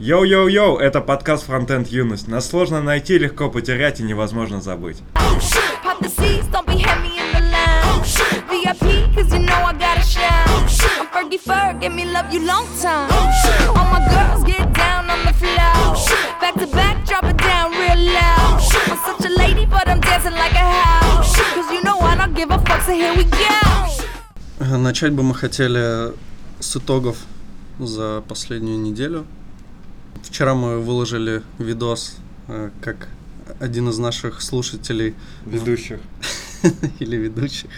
Йоу-йоу-йоу, это подкаст Frontend Юность. Нас сложно найти, легко потерять и невозможно забыть. Э, Начать бы мы хотели с итогов за последнюю неделю. Вчера мы выложили видос, э, как один из наших слушателей Ведущих. или ведущих,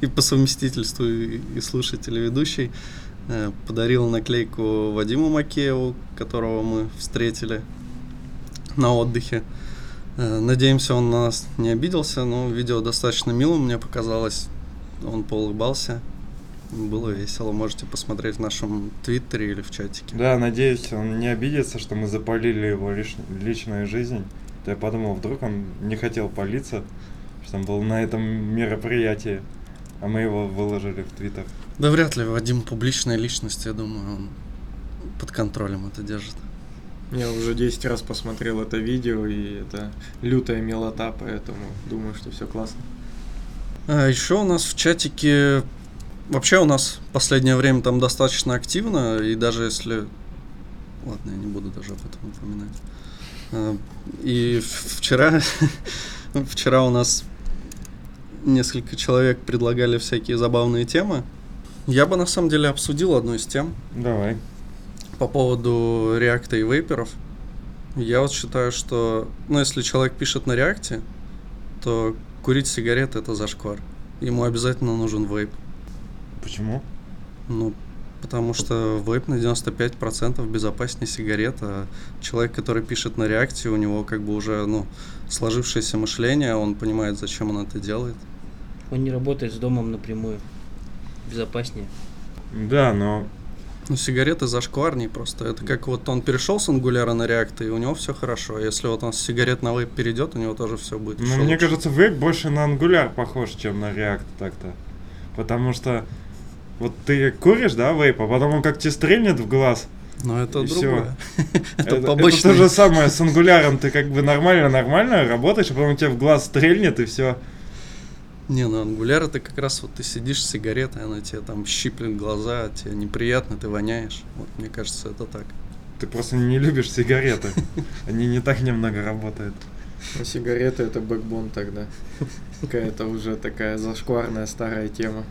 и по совместительству и слушатель, и ведущий, э, подарил наклейку Вадиму Макееву, которого мы встретили на отдыхе. Э, Надеемся, он на нас не обиделся, но видео достаточно милым, мне показалось. Он поулыбался. Было весело. Можете посмотреть в нашем твиттере или в чатике. Да, надеюсь, он не обидится, что мы запалили его лиш- личную жизнь. То я подумал, вдруг он не хотел палиться, что он был на этом мероприятии, а мы его выложили в Твиттер. Да вряд ли Вадим публичная личность, я думаю, он под контролем это держит. Я уже 10 раз посмотрел это видео, и это лютая милота, поэтому думаю, что все классно. А еще у нас в чатике... Вообще у нас последнее время там достаточно активно, и даже если... Ладно, я не буду даже об этом упоминать. А, И вчера... Вчера у нас несколько человек предлагали всякие забавные темы. Я бы на самом деле обсудил одну из тем Давай. по поводу реакта и вейперов. Я вот считаю, что, ну, если человек пишет на реакте, то курить сигареты это зашквар. Ему обязательно нужен вейп. Почему? Ну, потому что вейп на 95% безопаснее сигарет, а человек, который пишет на реакте, у него как бы уже, ну, сложившееся мышление, он понимает, зачем он это делает. Он не работает с домом напрямую. Безопаснее. Да, но Ну, сигареты зашкварней просто. Это как вот он перешел с ангуляра на реакт, и у него все хорошо. А Если вот он с сигарет на вейп перейдет, у него тоже все будет. Ну, мне лучше. кажется, вейп больше на ангуляр похож, чем на реакт так-то. Потому что вот ты куришь, да, вейп, а потом он как тебе стрельнет в глаз. Но это И другое. Это это, побочный. то же самое с ангуляром. Ты как бы нормально-нормально работаешь, а потом тебе в глаз стрельнет и все. Не, ну ангуляр это как раз вот ты сидишь с сигаретой, она тебе там щиплет глаза, тебе неприятно, ты воняешь. Вот мне кажется, это так. Ты просто не любишь сигареты. Они не так немного работают. А сигареты это бэкбон тогда. Какая-то уже такая зашкварная старая тема.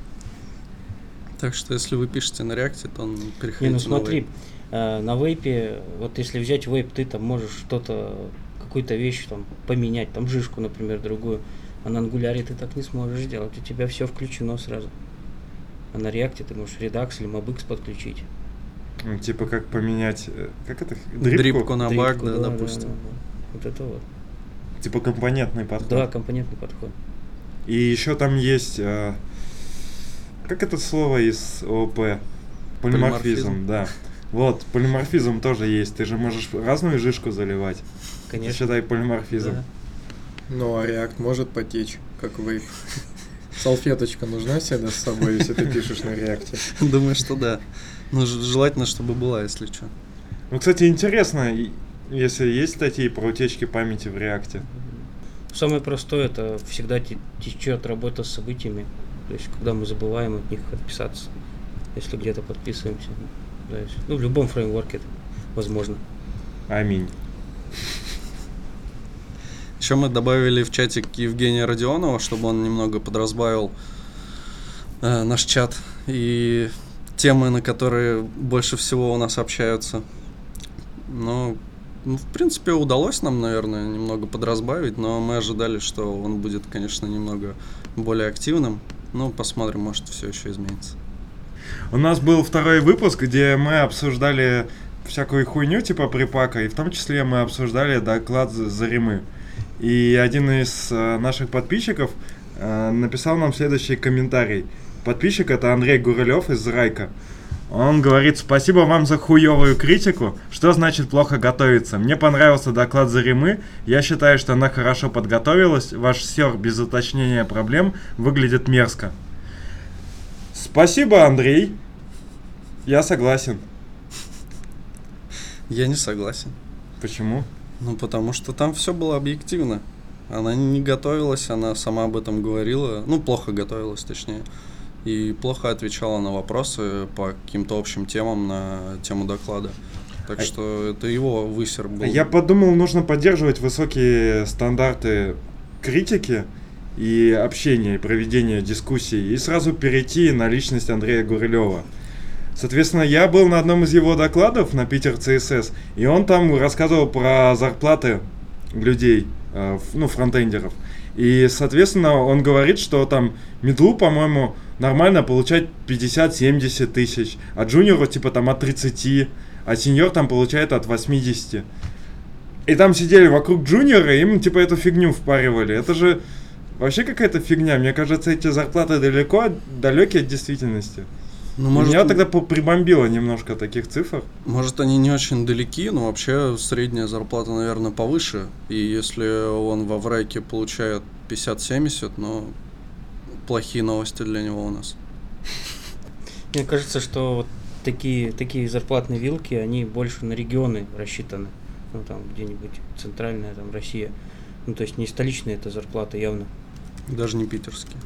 Так что если вы пишете на реакте, то Не, переходите ну на смотри, вейп. э, на вейпе, вот если взять вейп, ты там можешь что-то, какую-то вещь там поменять, там жишку, например, другую. А на ангуляре ты так не сможешь сделать. У тебя все включено сразу. А на реакте ты можешь редакс или MobX подключить. Ну, типа как поменять... э, Как это? Дрипку на баг, Дрипку, да, да, допустим. да, да. Вот это вот. Типа компонентный подход. Да, компонентный подход. И еще там есть... э, Как это слово из ООП? Полиморфизм, Полиморфизм. да. Вот, полиморфизм тоже есть. Ты же можешь разную жишку заливать. Конечно. Считай полиморфизм. Да. Ну а реакт может потечь, как вейп. Салфеточка нужна всегда с собой, если ты пишешь на реакте. Думаю, что да. Ну, ж- желательно, чтобы была, если что. Ну, кстати, интересно, если есть статьи про утечки памяти в реакте. Самое простое это всегда те- течет работа с событиями. То есть, когда мы забываем от них отписаться, если где-то подписываемся. То есть, ну, в любом фреймворке это возможно. Аминь. Еще мы добавили в чатик Евгения Родионова, чтобы он немного подразбавил э, наш чат и темы, на которые больше всего у нас общаются. Ну, ну, в принципе, удалось нам, наверное, немного подразбавить, но мы ожидали, что он будет, конечно, немного более активным. Ну, посмотрим, может, все еще изменится. У нас был второй выпуск, где мы обсуждали всякую хуйню типа припака, и в том числе мы обсуждали доклад З- Заремы. И один из э, наших подписчиков э, написал нам следующий комментарий. Подписчик это Андрей Гурылев из Райка. Он говорит, спасибо вам за хуевую критику. Что значит плохо готовиться? Мне понравился доклад Заремы. Я считаю, что она хорошо подготовилась. Ваш сер без уточнения проблем выглядит мерзко. Спасибо, Андрей. Я согласен. Я не согласен. Почему? Ну, потому что там все было объективно. Она не готовилась, она сама об этом говорила. Ну, плохо готовилась, точнее. И плохо отвечала на вопросы по каким-то общим темам на тему доклада. Так А- что это его высер был. Я подумал, нужно поддерживать высокие стандарты критики и общения, и проведения дискуссий, и сразу перейти на личность Андрея Гурилева. Соответственно, я был на одном из его докладов на Питер ЦСС, и он там рассказывал про зарплаты людей, э, ну, фронтендеров. И, соответственно, он говорит, что там медлу, по-моему, нормально получать 50-70 тысяч, а джуниору типа там от 30, а сеньор там получает от 80. И там сидели вокруг джуниора, и им типа эту фигню впаривали. Это же вообще какая-то фигня. Мне кажется, эти зарплаты далеко, далекие от действительности. Ну, может, Меня тогда прибомбило немножко таких цифр. может, они не очень далеки, но вообще средняя зарплата, наверное, повыше. И если он во врайке получает 50-70, ну, плохие новости для него у нас. Мне кажется, что вот такие, такие зарплатные вилки, они больше на регионы рассчитаны. Ну, там где-нибудь центральная там Россия. Ну, то есть не столичная эта зарплата явно. Даже не питерские.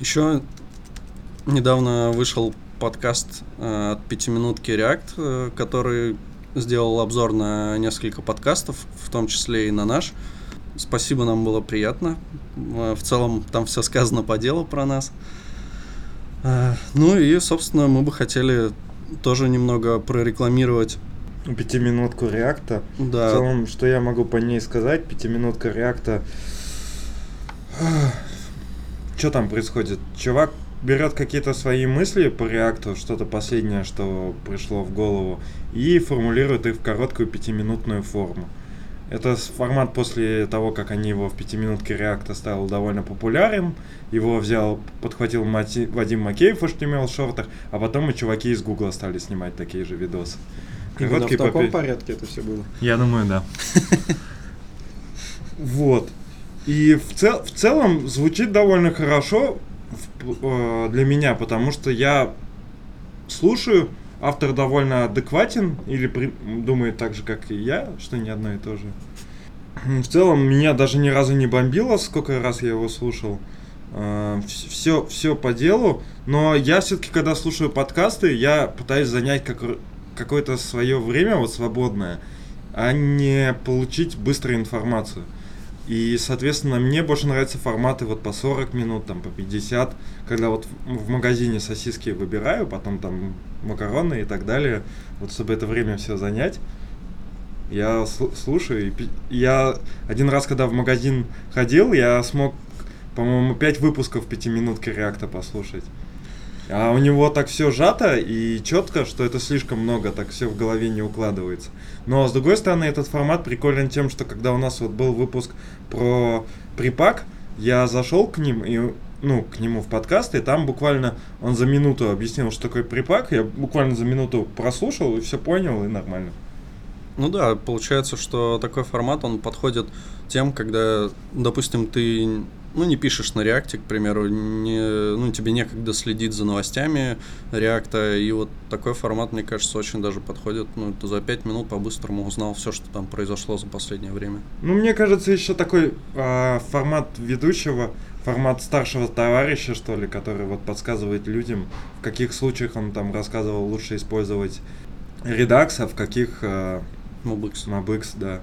Еще недавно вышел подкаст э, от пятиминутки React, э, который сделал обзор на несколько подкастов, в том числе и на наш. Спасибо, нам было приятно. Э, В целом там все сказано по делу про нас. Э, Ну и, собственно, мы бы хотели тоже немного прорекламировать. Пятиминутку реакта. В Да, целом, что я могу по ней сказать? Пятиминутка реакта. Что там происходит? Чувак берет какие-то свои мысли по реакту, что-то последнее, что пришло в голову, и формулирует их в короткую пятиминутную форму. Это формат после того, как они его в пятиминутке реакта стал довольно популярен. Его взял, подхватил Мати- Вадим Макеев в HTML шортах, а потом и чуваки из Гугла стали снимать такие же видосы. Именно в Короткие по таком пи- порядке это все было. Я думаю, да. Вот. И в, цел- в целом звучит довольно хорошо в- э, для меня, потому что я слушаю, автор довольно адекватен или при- думает так же, как и я, что не одно и то же. В целом меня даже ни разу не бомбило, сколько раз я его слушал. Все, все по делу, но я все-таки, когда слушаю подкасты, я пытаюсь занять как, какое-то свое время вот свободное, а не получить быструю информацию. И, соответственно, мне больше нравятся форматы вот по 40 минут, там по 50, когда вот в магазине сосиски выбираю, потом там макароны и так далее, вот чтобы это время все занять. Я сл- слушаю, и я один раз, когда в магазин ходил, я смог, по-моему, 5 выпусков пятиминутки реакта послушать. А у него так все сжато и четко, что это слишком много, так все в голове не укладывается. Но с другой стороны, этот формат приколен тем, что когда у нас вот был выпуск про припак, я зашел к ним и ну, к нему в подкаст, и там буквально он за минуту объяснил, что такое припак. Я буквально за минуту прослушал и все понял, и нормально. Ну да, получается, что такой формат, он подходит тем, когда, допустим, ты ну, не пишешь на реакте, к примеру, не, ну, тебе некогда следить за новостями реакта, и вот такой формат, мне кажется, очень даже подходит. Ну, ты за пять минут по-быстрому узнал все, что там произошло за последнее время. Ну, мне кажется, еще такой а, формат ведущего, формат старшего товарища, что ли, который вот подсказывает людям, в каких случаях он там рассказывал, лучше использовать редакс, а в каких а, Мобикс. Mobix, да.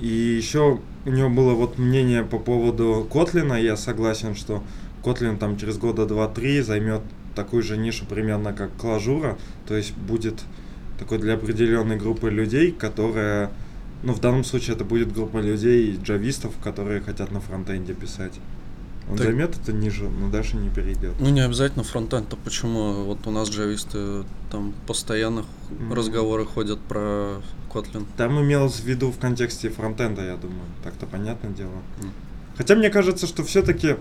И еще у него было вот мнение по поводу Котлина, я согласен, что Kotlin там через года 2-3 займет такую же нишу примерно как Клажура, то есть будет такой для определенной группы людей, которая, ну в данном случае это будет группа людей, джавистов, которые хотят на фронтенде писать. Он Так- займет это ниже, но дальше не перейдет. Ну, не обязательно фронтенд, то почему? Вот у нас джависты там постоянно Мгм. разговоры ходят про Kotlin. Там имелось в виду в контексте фронтенда, я думаю. Так-то понятное дело. М. Хотя мне кажется, что все-таки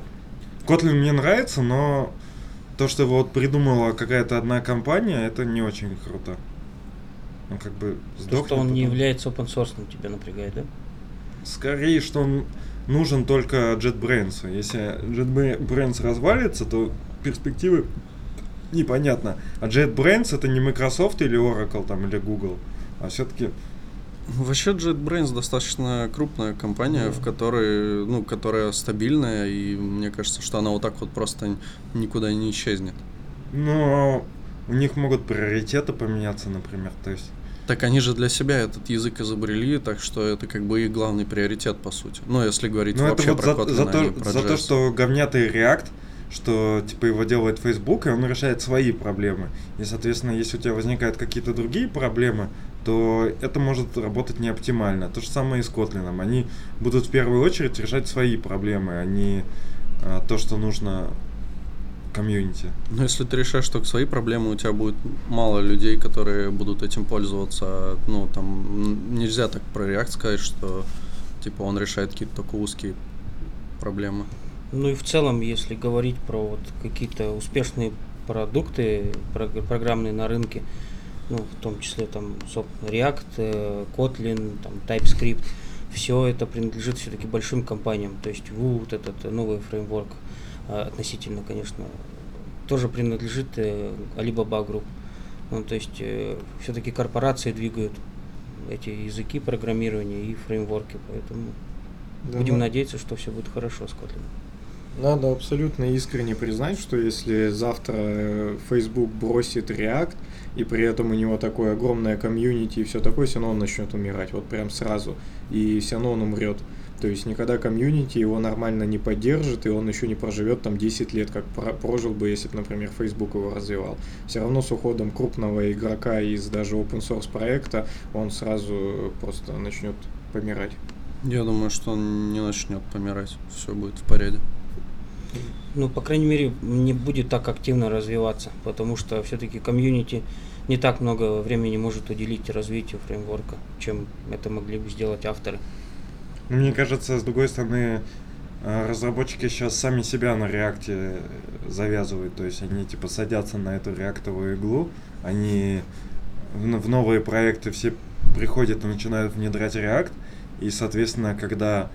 Kotlin мне нравится, но то, что его вот придумала какая-то одна компания, это не очень круто. он как бы То, сдохнет. что он не потом. является open source, тебя напрягает, да? Скорее, что он нужен только JetBrains. Если JetBrains развалится, то перспективы непонятно. А JetBrains это не Microsoft или Oracle там или Google, а все-таки Вообще JetBrains достаточно крупная компания, в которой, ну, которая стабильная, и мне кажется, что она вот так вот просто никуда не исчезнет. Но у них могут приоритеты поменяться, например. То есть, Так они же для себя этот язык изобрели, так что это как бы их главный приоритет, по сути. Ну, если говорить ну это вообще вот про за, Kotlin, за а не то, про за то, что говнятый React, что типа его делает Facebook, и он решает свои проблемы. И, соответственно, если у тебя возникают какие-то другие проблемы, то это может работать не оптимально. То же самое и с Kotlin. Они будут в первую очередь решать свои проблемы, а не а, то, что нужно комьюнити. Но если ты решаешь только свои проблемы, у тебя будет мало людей, которые будут этим пользоваться. Ну, там нельзя так про React сказать, что типа он решает какие-то только узкие проблемы. Ну и в целом, если говорить про вот какие-то успешные продукты прог- программные на рынке, ну, в том числе там, собственно, React, э, Kotlin, там, TypeScript, все это принадлежит все-таки большим компаниям. То есть Woot, этот э, новый фреймворк, относительно, конечно, тоже принадлежит э, Alibaba Group. Ну, то есть все-таки корпорации двигают эти языки программирования и фреймворки, поэтому Да, будем ну, надеяться, что все будет хорошо с Kotlin. Надо абсолютно искренне признать, что если завтра э, Facebook бросит React, и при этом у него такое огромное комьюнити и все такое, все равно он начнет умирать, вот прям сразу, и все равно он умрет. То есть никогда комьюнити его нормально не поддержит, и он еще не проживет там 10 лет, как про- прожил бы, если бы, например, Facebook его развивал. Все равно с уходом крупного игрока из даже open source проекта он сразу просто начнет помирать. Я думаю, что он не начнет помирать. Все будет в порядке. Ну, по крайней мере, не будет так активно развиваться, потому что все-таки комьюнити не так много времени может уделить развитию фреймворка, чем это могли бы сделать авторы. Мне кажется, с другой стороны, э, разработчики сейчас сами себя на реакте завязывают. То есть они типа садятся на эту реактовую иглу, они в, новые проекты все приходят и начинают внедрять React, и, соответственно, когда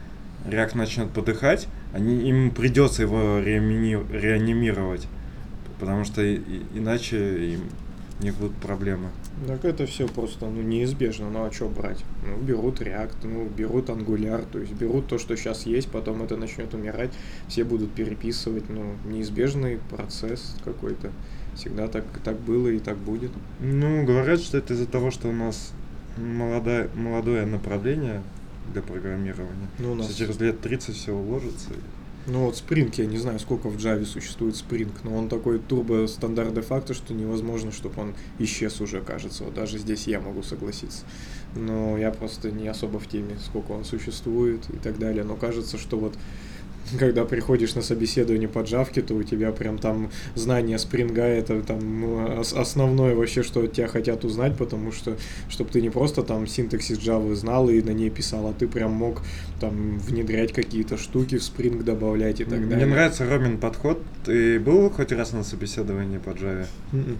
React начнет подыхать, они, им придется его реамини- реанимировать, потому что и- иначе им, у них будут проблемы. Так это все просто ну, неизбежно. Ну а что брать? Ну, берут React, ну, берут Angular, то есть берут то, что сейчас есть, потом это начнет умирать, все будут переписывать. Ну, неизбежный процесс какой-то. Всегда так, так было и так будет. Ну, говорят, что это из-за того, что у нас молодое, молодое направление для программирования. Ну, у нас... Что через лет 30 все уложится. Ну вот Spring, я не знаю, сколько в Java существует Spring, но он такой турбо стандарт де-факто, что невозможно, чтобы он исчез уже, кажется. Вот даже здесь я могу согласиться. Но я просто не особо в теме, сколько он существует и так далее. Но кажется, что вот когда приходишь на собеседование по джавке, то у тебя прям там знание спринга это там ну, ос- основное вообще, что от тебя хотят узнать, потому что чтобы ты не просто там синтаксис Java знал и на ней писал, а ты прям мог там внедрять какие-то штуки в спринг добавлять и так Мне далее. нравится Ромин подход. Ты был хоть раз на собеседовании по Java? Мгм.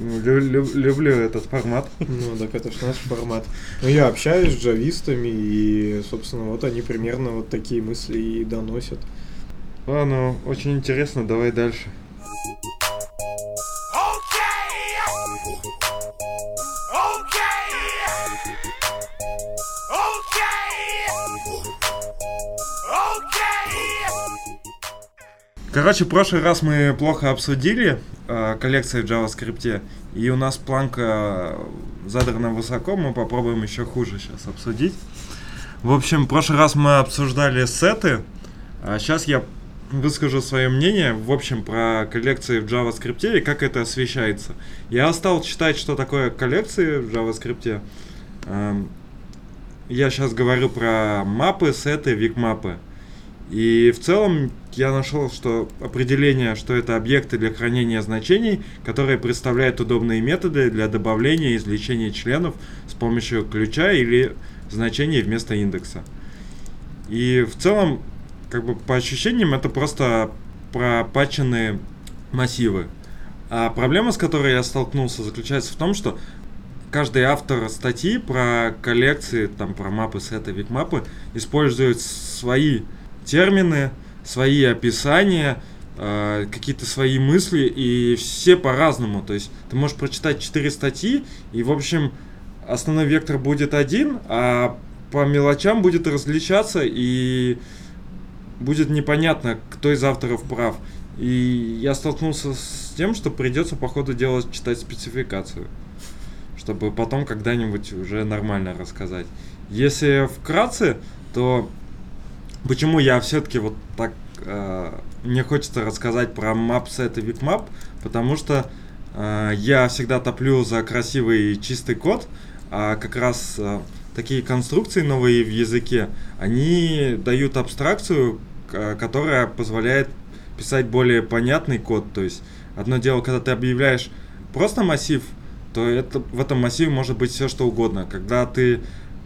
Ну, лю- лю- люблю этот формат. Ну, так это ж наш формат. Ну, я общаюсь с джавистами, и, собственно, вот они примерно вот такие мысли и доносят. Ладно, очень интересно, давай дальше. Короче, в прошлый раз мы плохо обсудили э, коллекции в JavaScript, и у нас планка задрана высоко, мы попробуем еще хуже сейчас обсудить. В общем, в прошлый раз мы обсуждали сеты, а сейчас я выскажу свое мнение, в общем, про коллекции в JavaScript и как это освещается. Я стал читать, что такое коллекции в JavaScript. Эм, Я сейчас говорю про мапы, сеты, викмапы. И в целом я нашел, что определение, что это объекты для хранения значений, которые представляют удобные методы для добавления и извлечения членов с помощью ключа или значений вместо индекса. И в целом, как бы по ощущениям, это просто пропаченные массивы. А проблема, с которой я столкнулся, заключается в том, что каждый автор статьи про коллекции, там про мапы, сеты, викмапы использует свои термины, свои описания, э, какие-то свои мысли, и все по-разному. То есть ты можешь прочитать 4 статьи, и, в общем, основной вектор будет один, а по мелочам будет различаться, и будет непонятно, кто из авторов прав. И я столкнулся с тем, что придется по ходу дела читать спецификацию, чтобы потом когда-нибудь уже нормально рассказать. Если вкратце, то почему я все-таки вот так э, мне хочется рассказать про MapSet и VicMap, потому что э, я всегда топлю за красивый и чистый код, а как раз э, такие конструкции новые в языке, они дают абстракцию, которая позволяет писать более понятный код. То есть одно дело, когда ты объявляешь просто массив, то это, в этом массиве может быть все что угодно. Когда ты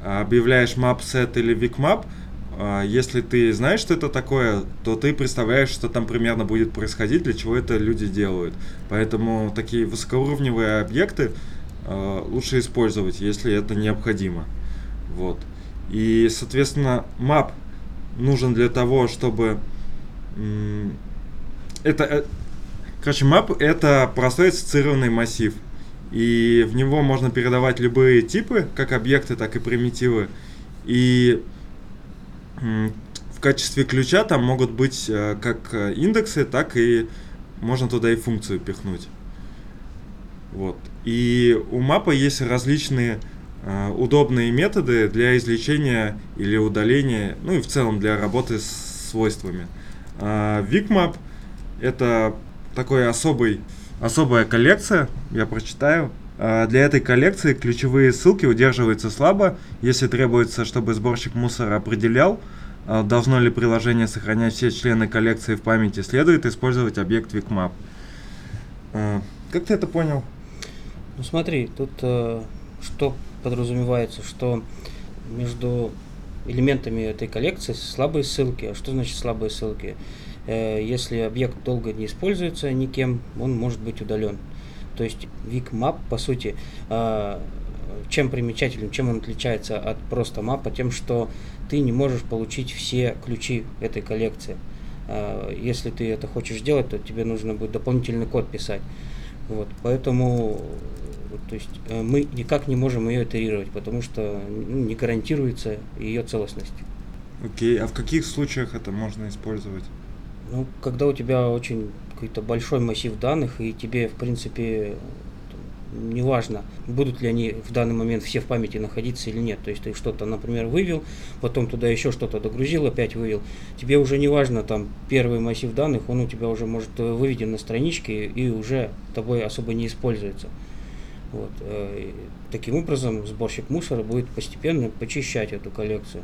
объявляешь map set или vicmap, если ты знаешь, что это такое, то ты представляешь, что там примерно будет происходить, для чего это люди делают. Поэтому такие высокоуровневые объекты э, лучше использовать, если это необходимо. Вот. И, соответственно, map нужен для того, чтобы это, э, короче, map это простой ассоциированный массив. И в него можно передавать любые типы, как объекты, так и примитивы. И в качестве ключа там могут быть э, как э, индексы, так и можно туда и функцию пихнуть. Вот. И у мапа есть различные э, удобные методы для извлечения или удаления, ну и в целом для работы с свойствами. Э, VicMap это такой особый, особая коллекция, я прочитаю. Э, для этой коллекции ключевые ссылки удерживаются слабо, если требуется, чтобы сборщик мусора определял, э, должно ли приложение сохранять все члены коллекции в памяти, следует использовать объект VicMap. Э, как ты это понял? Ну смотри, тут что подразумевается, что между элементами этой коллекции слабые ссылки. А что значит слабые ссылки? Если объект долго не используется никем, он может быть удален. То есть VicMap, по сути, а, чем примечателен, чем он отличается от просто мапа, тем, что ты не можешь получить все ключи этой коллекции. А, если ты это хочешь сделать, то тебе нужно будет дополнительный код писать. Вот, поэтому то есть, э, мы никак не можем ее итерировать, потому что ну, не гарантируется ее целостность. Окей, okay. а в каких случаях это можно использовать? Ну, когда у тебя очень какой-то большой массив данных, и тебе, в принципе, неважно, будут ли они в данный момент все в памяти находиться или нет. То есть ты что-то, например, вывел, потом туда еще что-то догрузил, опять вывел. Тебе уже не важно, там, первый массив данных, он у тебя уже может э, выведен на страничке и уже тобой особо не используется. Вот. Э, таким образом, сборщик мусора будет постепенно почищать эту коллекцию.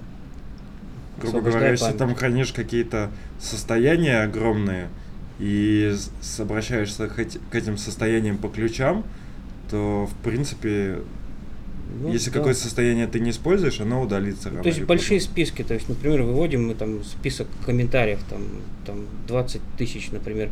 Грубо говоря, если там хранишь какие-то состояния огромные, и обращаешься к этим состояниям по ключам, то в принципе, ну, если да. какое-то состояние ты не используешь, оно удалится. Ну, то есть большие списки, то есть, например, выводим мы там список комментариев, там, там 20 тысяч, например.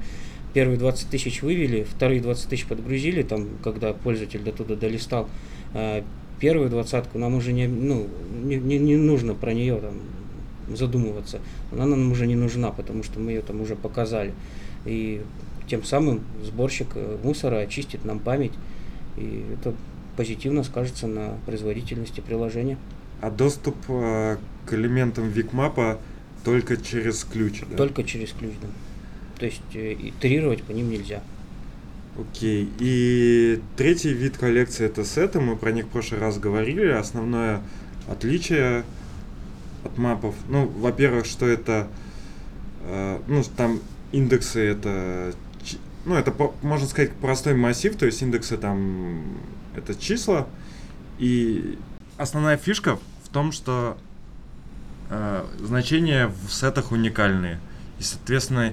Первые 20 тысяч вывели, вторые 20 тысяч подгрузили, там, когда пользователь до туда долистал. А первую двадцатку нам уже не, ну, не, не, не нужно про нее там задумываться. Она нам уже не нужна, потому что мы ее там уже показали и тем самым сборщик э, мусора очистит нам память, и это позитивно скажется на производительности приложения. А доступ э, к элементам викмапа только через ключ, да? Только через ключ, да. То есть э, итерировать по ним нельзя. Окей. И третий вид коллекции это сеты. Мы про них в прошлый раз говорили. Основное отличие от мапов. Ну, во-первых, что это... Э, ну, там индексы это, ну, это, можно сказать, простой массив, то есть индексы там, это числа. И основная фишка в том, что э, значения в сетах уникальные. И, соответственно,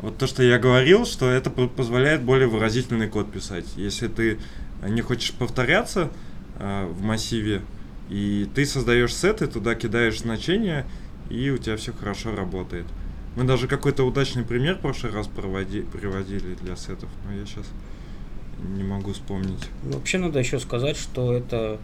вот то, что я говорил, что это позволяет более выразительный код писать. Если ты не хочешь повторяться э, в массиве, и ты создаешь сеты, туда кидаешь значения, и у тебя все хорошо работает. Мы даже какой-то удачный пример в прошлый раз проводи, приводили для сетов, но я сейчас не могу вспомнить. Ну, вообще надо еще сказать, что это,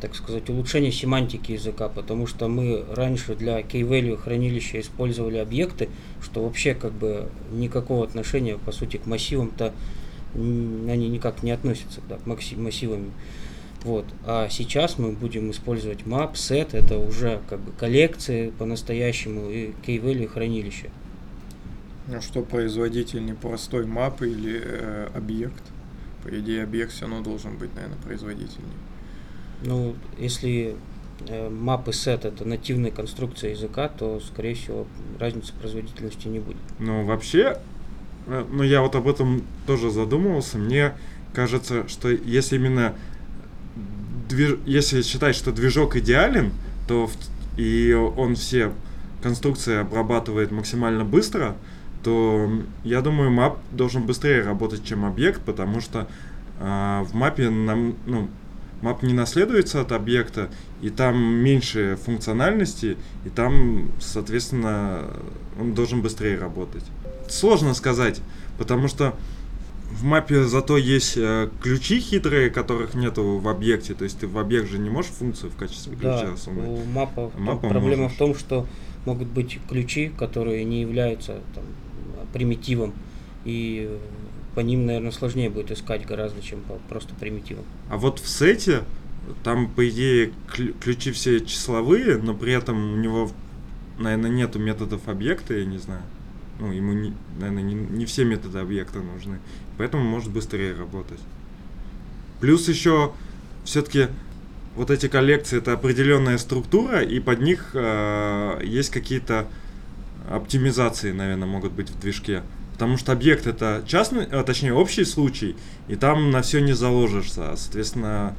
так сказать, улучшение семантики языка, потому что мы раньше для key-value хранилища использовали объекты, что вообще как бы никакого отношения, по сути, к массивам-то они никак не относятся да, к масси- массивам. Вот. А сейчас мы будем использовать map, set, это уже как бы коллекции по-настоящему и key-value хранилища. А что производительнее, простой мап или э, объект? По идее, объект все равно должен быть, наверное, производительнее. Ну, если э, map и set это нативная конструкция языка, то, скорее всего, разницы производительности не будет. Ну, вообще, э, ну, я вот об этом тоже задумывался. Мне кажется, что если именно движ- если считать, что движок идеален, то в- и он все конструкции обрабатывает максимально быстро, то я думаю, мап должен быстрее работать, чем объект, потому что а, в мапе нам, ну, мап не наследуется от объекта, и там меньше функциональности, и там, соответственно, он должен быстрее работать. Сложно сказать, потому что в мапе зато есть э, ключи хитрые, которых нету в объекте. То есть ты в объект же не можешь функцию в качестве ключа Да, засунуть. у мапа, Мапа проблема можешь. в том, что могут быть ключи, которые не являются там, примитивом, и по ним, наверное, сложнее будет искать гораздо, чем по просто примитивам. А вот в сете там, по идее, клю- ключи все числовые, но при этом у него, наверное, нету методов объекта, я не знаю. Ну, ему, не, наверное, не, не все методы объекта нужны. Поэтому может быстрее работать. Плюс еще все-таки вот эти коллекции это определенная структура, и под них э, есть какие-то оптимизации, наверное, могут быть в движке. Потому что объект это частный, а, точнее общий случай, и там на все не заложишься. Соответственно,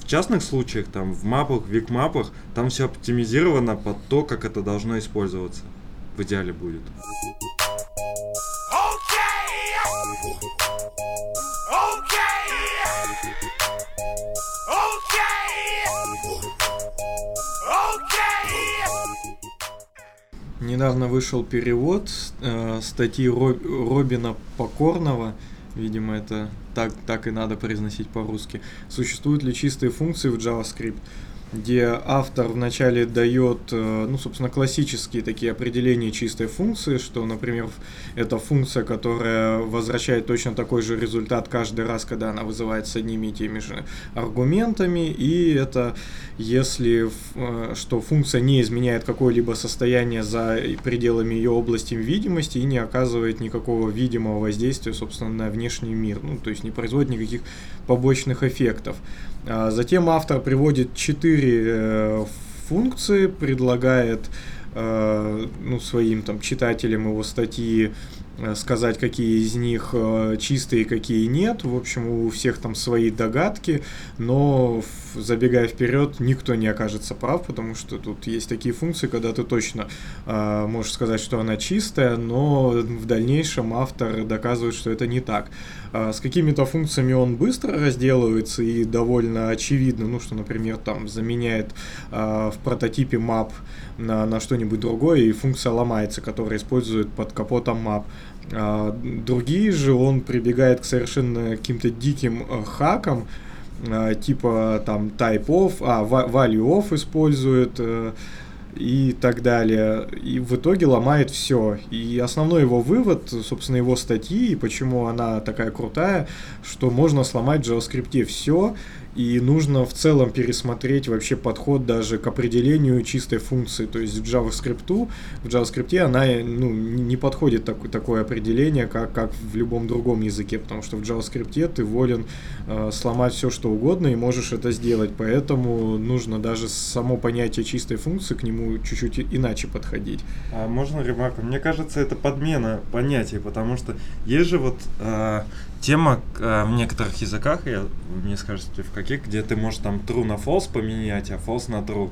в частных случаях, там в мапах, в викмапах, там все оптимизировано под то, как это должно использоваться. В идеале будет. Недавно вышел перевод э, статьи Ро- Робина Покорного. Видимо, это так, так и надо произносить по-русски. Существуют ли чистые функции в JavaScript? Где автор вначале дает, э, ну, собственно, классические такие определения чистой функции, что, например, это функция, которая возвращает точно такой же результат каждый раз, когда она вызывается одними и теми же аргументами, и это если, э, что функция не изменяет какое-либо состояние за пределами ее области видимости и не оказывает никакого видимого воздействия, собственно, на внешний мир, ну, то есть не производит никаких побочных эффектов. А Затем автор приводит четыре э, функции, предлагает э, ну, своим там, читателям его статьи э, сказать, какие из них чистые, какие нет. В общем, у всех там свои догадки, но забегая вперед, никто не окажется прав, потому что тут есть такие функции, когда ты точно можешь сказать, что она чистая, но в дальнейшем автор доказывает, что это не так. А С какими-то функциями он быстро разделывается и довольно очевидно, ну что, например, там заменяет а, в прототипе map на, на что-нибудь другое, и функция ломается, которая использует под капотом map. А, другие же он прибегает к совершенно каким-то диким э, хакам, типа там type of, а, va- value of использует, э, и так далее. И в итоге ломает все. И основной его вывод, собственно, его статьи, и почему она такая крутая, что можно сломать в JavaScript все, и нужно в целом пересмотреть вообще подход даже к определению чистой функции. То есть в JavaScript, в JavaScript она ну, не подходит так, такое определение, как, как в любом другом языке, потому что в JavaScript ты волен э, сломать все, что угодно, и можешь это сделать. Поэтому нужно даже само понятие чистой функции к нему чуть-чуть иначе подходить. А можно ремарку? Мне кажется, это подмена понятий, потому что есть же вот э, тема э, в некоторых языках, я, вы мне скажете в каких, где ты можешь там true на false поменять, а false на true.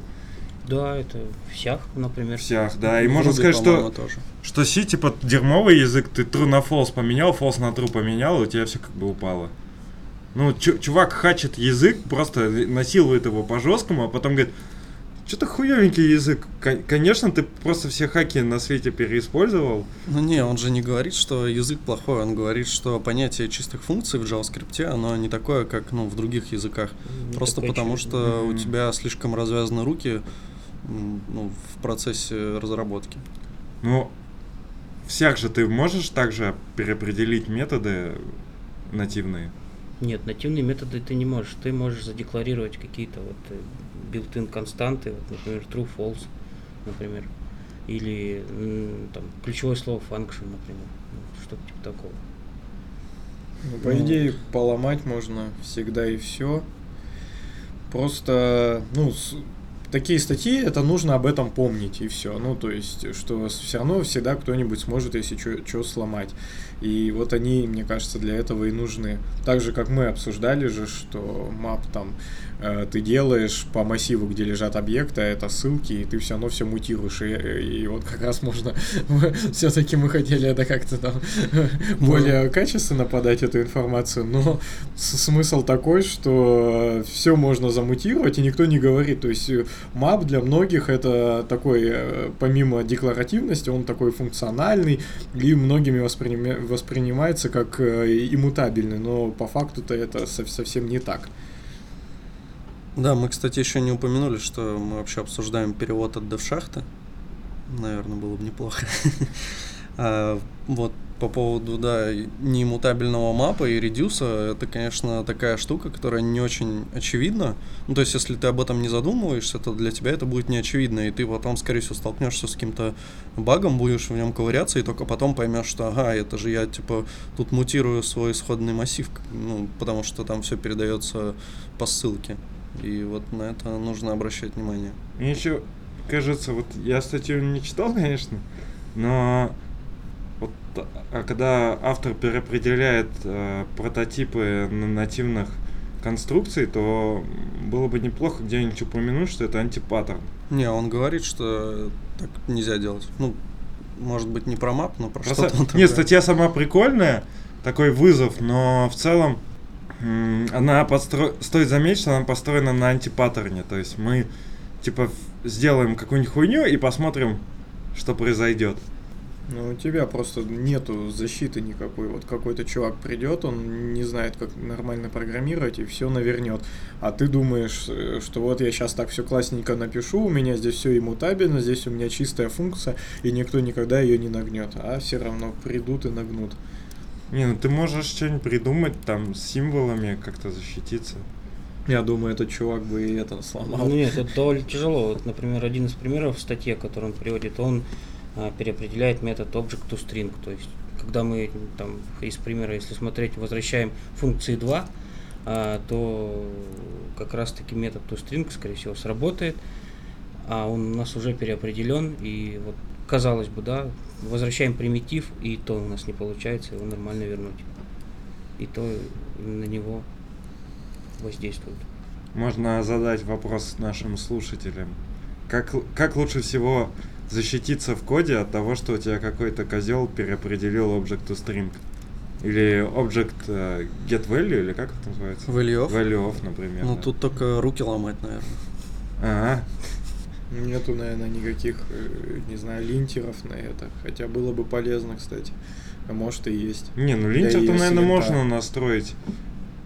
Да, это всях, например. Всех, да. И можно сказать, что, тоже. что C типа дерьмовый язык, ты true на false поменял, false на true поменял, и у тебя все как бы упало. Ну, чу- чувак хачит язык, просто насилует его по жесткому, а потом говорит, что-то хуевенький язык. Кон- Конечно, ты просто все хаки на свете переиспользовал. Ну не, он же не говорит, что язык плохой, он говорит, что понятие чистых функций в JavaScript, оно не такое, как ну, в других языках. Не Просто потому, что у Мгм. тебя слишком развязаны руки ну, в процессе разработки. Ну, всяк же ты можешь также переопределить методы нативные. Нет, нативные методы ты не можешь. Ты можешь задекларировать какие-то вот э, built-in константы, вот, например, true, false, например. Или там ключевое слово function, например. Ну, Что-то типа такого. Ну, по Ну. идее, поломать можно всегда и все. Просто, ну, с- такие статьи, это нужно об этом помнить и все. Ну, то есть, что все равно всегда кто-нибудь сможет, если что сломать. И вот они, мне кажется, для этого и нужны. Так же, как мы обсуждали же, что мап там э, ты делаешь по массиву, где лежат объекты, а это ссылки, и ты все равно все мутируешь. И, и вот как раз можно... Все-таки мы хотели это как-то там более качественно подать эту информацию, но смысл такой, что все можно замутировать, и никто не говорит. То есть э, мап для многих это такой, э, помимо декларативности, он такой функциональный, и многими воспринима- воспринимается как э, иммутабельный, но по факту-то это сов- совсем не так. Да, мы, кстати, еще не упомянули, что мы вообще обсуждаем перевод от девшахты. Наверное, было бы неплохо. А, Вот по поводу, да, неиммутабельного мапа и редюса, это, конечно, такая штука, которая не очень очевидна. Ну, то есть, если ты об этом не задумываешься, то для тебя это будет не очевидно, и ты потом, скорее всего, столкнешься с каким-то багом, будешь в нем ковыряться, и только потом поймешь, что, ага, это же я, типа, тут мутирую свой исходный массив, ну, потому что там все передается по ссылке. И вот на это нужно обращать внимание. Мне еще кажется, вот я статью не читал, конечно, но когда автор переопределяет э, прототипы на нативных конструкций, то было бы неплохо где-нибудь упомянуть, что это антипаттерн. Не, он говорит, что так нельзя делать. Ну, может быть, не про мап, но про Просто- что-то Нет, такое. статья сама прикольная, такой вызов, но в целом она подстро... стоит заметить, что она построена на антипаттерне. То есть мы типа сделаем какую-нибудь хуйню и посмотрим, что произойдет. Ну, у тебя просто нету защиты никакой. Вот какой-то чувак придет, он не знает, как нормально программировать, и все навернет. А ты думаешь, э, что вот я сейчас так все классненько напишу, у меня здесь все иммутабельно, здесь у меня чистая функция, и никто никогда ее не нагнет. А все равно придут и нагнут. Не, ну ты можешь что-нибудь придумать там с символами, как-то защититься. Я думаю, этот чувак бы и это сломал. Ну нет, это довольно тяжело. Вот, например, один из примеров в статье, который он приводит, он переопределяет метод object to string. То есть, когда мы там из примера, если смотреть, возвращаем функции 2, а, то как раз таки метод to string, скорее всего, сработает, а он у нас уже переопределен, и вот казалось бы, да, возвращаем примитив, и то у нас не получается его нормально вернуть. И то на него воздействует. Можно задать вопрос нашим слушателям. Как, как лучше всего защититься в коде от того, что у тебя какой-то козел переопределил object to string? Или object э, get value, или как это называется? Value of? Value of, например. Ну, да. тут только руки ломать, наверное. Ага. Нету, наверное, никаких, э, не знаю, линтеров на это. Хотя было бы полезно, кстати. А может и есть. Не, ну линтер-то, наверное, да. можно настроить.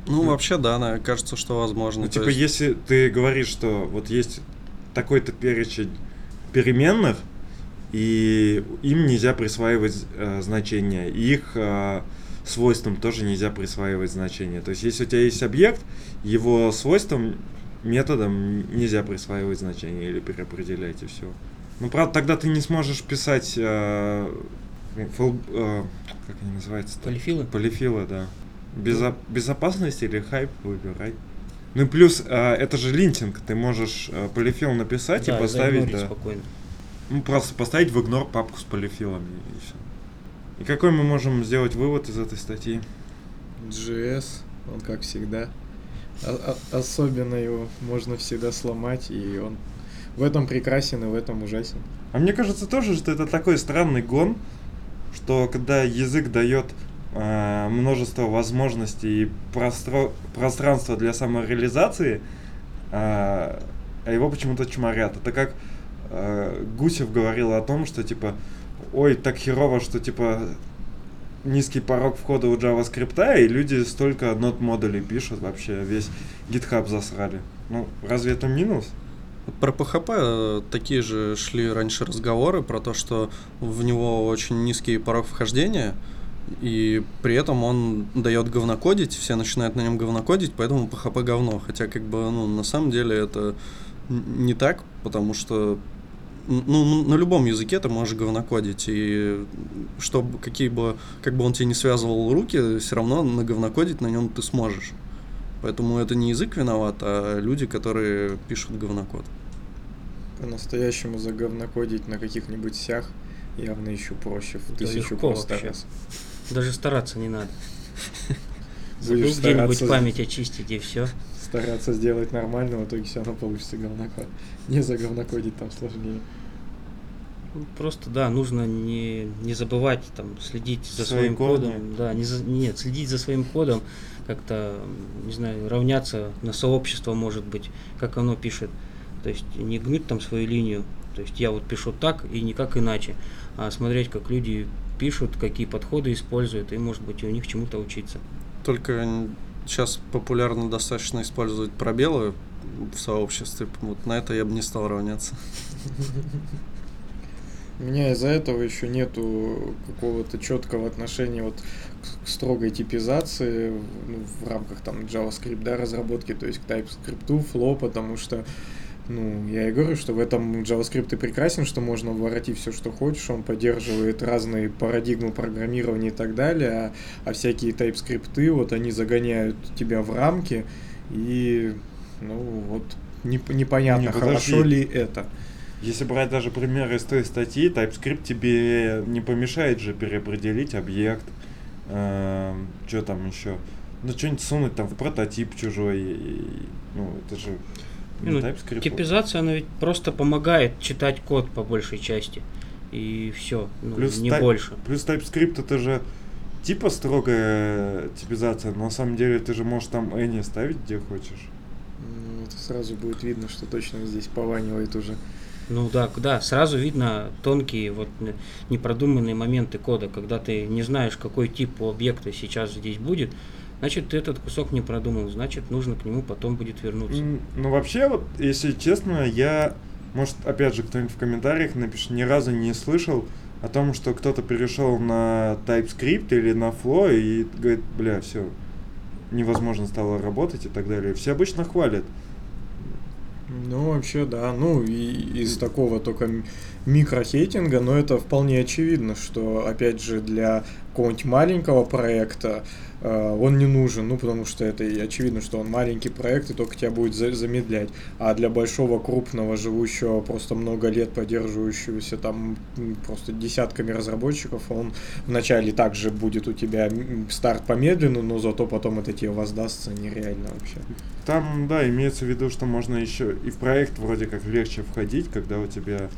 Ну, Ну. вообще, да, на- кажется, что возможно. Ну, типа, есть- если ты говоришь, что вот есть такой-то перечень переменных, и им нельзя присваивать э, значения, и их э, свойствам тоже нельзя присваивать значения. То есть, если у тебя есть объект, его свойствам методом нельзя присваивать значения или переопределять, и все. Ну, правда, тогда ты не сможешь писать э, фол- э, как они называются? Полифилы? Полифилы, да. Безо- безопасность или хайп выбирай. Ну и плюс, а, это же линтинг, ты можешь а, полифил написать Да, и поставить, да. спокойно. Ну просто поставить в игнор папку с полифилами и все. И какой мы можем сделать вывод из этой статьи? GS, он как всегда. А- а- особенно его можно всегда сломать, и он в этом прекрасен и в этом ужасен. А мне кажется тоже, что это такой странный гон, что когда язык дает а, множество возможностей и простро- пространства для самореализации, а, а его почему-то чморят. Это как э, Гусев говорил о том, что типа, ой, так херово, что типа низкий порог входа у JavaScript, и люди столько нот модулей пишут, вообще весь GitHub засрали. Ну, разве это минус? Про PHP э, такие же шли раньше разговоры про то, что в него очень низкий порог вхождения, и при этом он дает говнокодить, все начинают на нем говнокодить, поэтому PHP говно. Хотя, как бы, ну, на самом деле это не так, потому что ну, на любом языке ты можешь говнокодить, и чтобы какие бы, как бы он тебе не связывал руки, все равно на говнокодить на нем ты сможешь. Поэтому это не язык виноват, а люди, которые пишут говнокод. По-настоящему заговнокодить на каких-нибудь сях явно еще проще, в Да тысячу просто вообще. раз. Даже стараться не надо. Забыл где-нибудь память очистить и все. Стараться сделать нормально, в итоге все равно получится говнокод. Не заговнокодить там сложнее. Просто, да, нужно не, не забывать там следить за Свои своим корни. кодом. Да, не за- нет, следить за своим кодом, как-то, не знаю, равняться на сообщество, может быть, как оно пишет. То есть не гнуть там свою линию. То есть я вот пишу так и никак иначе. А смотреть, как люди пишут, какие подходы используют, и, может быть, у них чему-то учиться. Только сейчас популярно достаточно использовать пробелы в сообществе. Вот на это я бы не стал равняться. У меня из-за этого еще нету какого-то четкого отношения вот к- строгой типизации в, ну, в рамках там JavaScript, да, разработки, то есть к TypeScript, Flow, потому что ну, я и говорю, что в этом JavaScript и прекрасен, что можно воротить все, что хочешь, он поддерживает разные парадигмы программирования и так далее, а, а всякие TypeScript, вот они загоняют тебя в рамки, и, ну, вот, неп- непонятно, Не, подожди. хорошо ли это. Если брать даже пример из той статьи, TypeScript тебе не помешает же переопределить объект, что там еще, ну что-нибудь сунуть там в прототип чужой, и, ну это же не Ну, TypeScript. Типизация, она ведь просто помогает читать код по большей части. И все, ну, Плюс не тай- больше. Плюс TypeScript это же типа строгая типизация, но на самом деле ты же можешь там any ставить где хочешь. Ну, Это сразу будет видно, что точно здесь пованивает уже. Ну да, да, сразу видно тонкие вот непродуманные моменты кода, когда ты не знаешь, какой тип у объекта сейчас здесь будет, значит ты этот кусок не продумал, значит нужно к нему потом будет вернуться. Ну вообще, вот, если честно, я, может, опять же, кто-нибудь в комментариях напишет, ни разу не слышал о том, что кто-то перешел на TypeScript или на Flow и говорит, бля, все, невозможно стало работать и так далее. Все обычно хвалят. Ну, вообще, да. Ну, и из такого только микрохейтинга, но это вполне очевидно, что, опять же, для какого-нибудь маленького проекта э, он не нужен, ну, потому что это и очевидно, что он маленький проект, и только тебя будет за- замедлять. А для большого, крупного, живущего просто много лет, поддерживающегося там просто десятками разработчиков, он вначале также будет у тебя старт помедленно, но зато потом это тебе воздастся нереально вообще. Там, да, имеется в виду, что можно еще и в проект вроде как легче входить, когда у тебя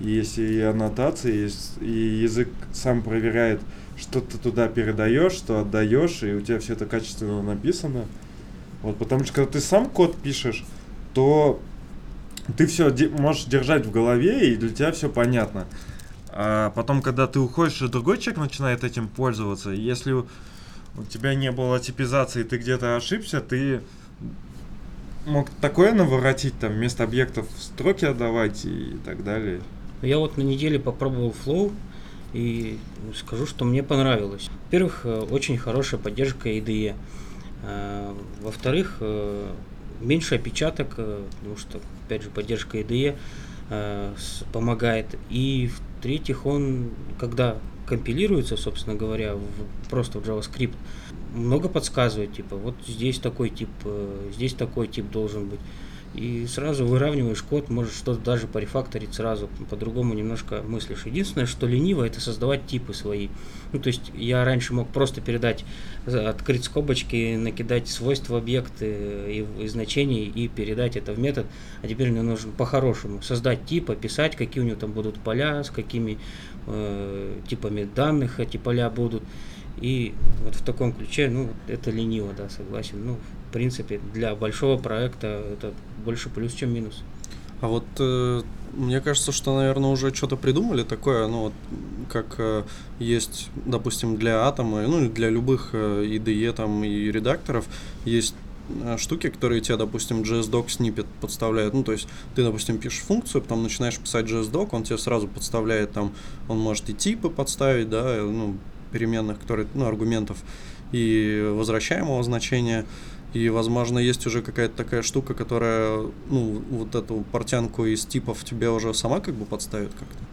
есть и аннотации, и язык сам проверяет, что ты туда передаешь, что отдаешь, и у тебя все это качественно написано. Вот, потому что когда ты сам код пишешь, то ты все можешь держать в голове, и для тебя все понятно. А потом, когда ты уходишь, и другой человек начинает этим пользоваться, если у у тебя не было типизации, ты где-то ошибся, ты мог такое наворотить, там, вместо объектов строки отдавать и так далее. Я вот на неделе попробовал Flow и скажу, что мне понравилось. Во-первых, э, очень хорошая поддержка IDE. Э, Во-вторых, э, меньше опечаток, потому что, опять же, поддержка IDE помогает. И в-третьих, он, когда компилируется, собственно говоря, в- просто в JavaScript, много подсказывает, типа, вот здесь такой тип, здесь такой тип должен быть. И сразу выравниваешь код, можешь что-то даже порефакторить сразу, по-другому немножко мыслишь. Единственное, что лениво, это создавать типы свои. Ну, то есть я раньше мог просто передать, за- открыть скобочки, накидать свойства объекта и, и значений и передать это в метод. А теперь мне нужно по-хорошему создать тип, описать, какие у него там будут поля, с какими э, типами данных эти поля будут. И вот в таком ключе, ну, это лениво, да, согласен. Ну, в принципе, для большого проекта это больше плюс, чем минус. А вот э, мне кажется, что, наверное, уже что-то придумали такое, ну, вот, как э, есть, допустим, для атома, ну, для любых э, IDE там и редакторов есть э, штуки, которые тебе, допустим, JSDoc snippet подставляют. Ну, то есть ты, допустим, пишешь функцию, потом начинаешь писать JSDoc, он тебе сразу подставляет там, он может и типы подставить, да, э, ну, переменных, которые, ну, аргументов, и возвращаемого значения. И, возможно, есть уже какая-то такая штука, которая, ну, вот эту портянку из типов тебе уже сама как бы подставит как-то.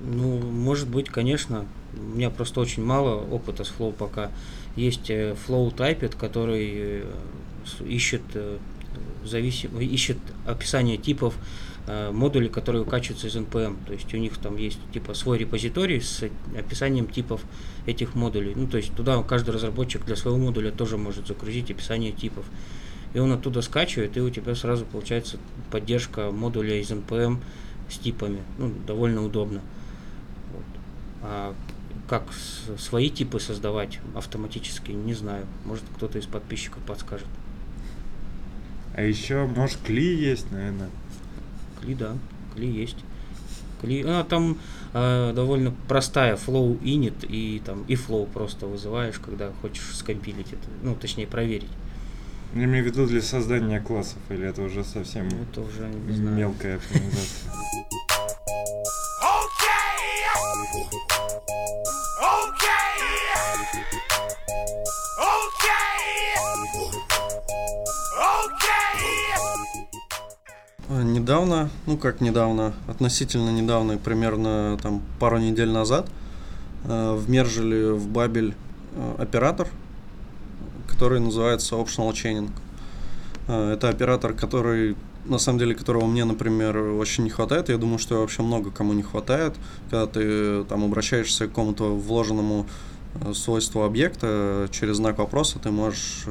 Ну, может быть, конечно. У меня просто очень мало опыта с Flow пока. Есть э, Flow Typed, который э, ищет, э, зависим... ищет описание типов э, модулей, которые выкачиваются из NPM. То есть у них там есть типа свой репозиторий с описанием типов этих модулей. Ну, то есть туда каждый разработчик для своего модуля тоже может загрузить описание типов. И он оттуда скачивает, и у тебя сразу получается поддержка модуля из NPM с типами. Ну, довольно удобно. Вот. А как свои типы создавать автоматически, не знаю. Может, кто-то из подписчиков подскажет. А еще, может, кли есть, наверное. Кли, да, кли есть. Кли, а, там э, довольно простая flow init и там и flow просто вызываешь, когда хочешь скомпилить это, ну, точнее, проверить. Я имею в виду для создания классов, или это уже совсем это уже не знаю. мелкая оптимизация. А, Недавно, ну как недавно, относительно недавно, примерно там пару недель назад, э, вмержили в Бабель э, оператор, который называется Optional Chaining. Э, Это оператор, который, на самом деле, которого мне, например, очень не хватает. Я думаю, что вообще много кому не хватает, когда ты там обращаешься к какому-то вложенному свойству объекта через знак вопроса, ты можешь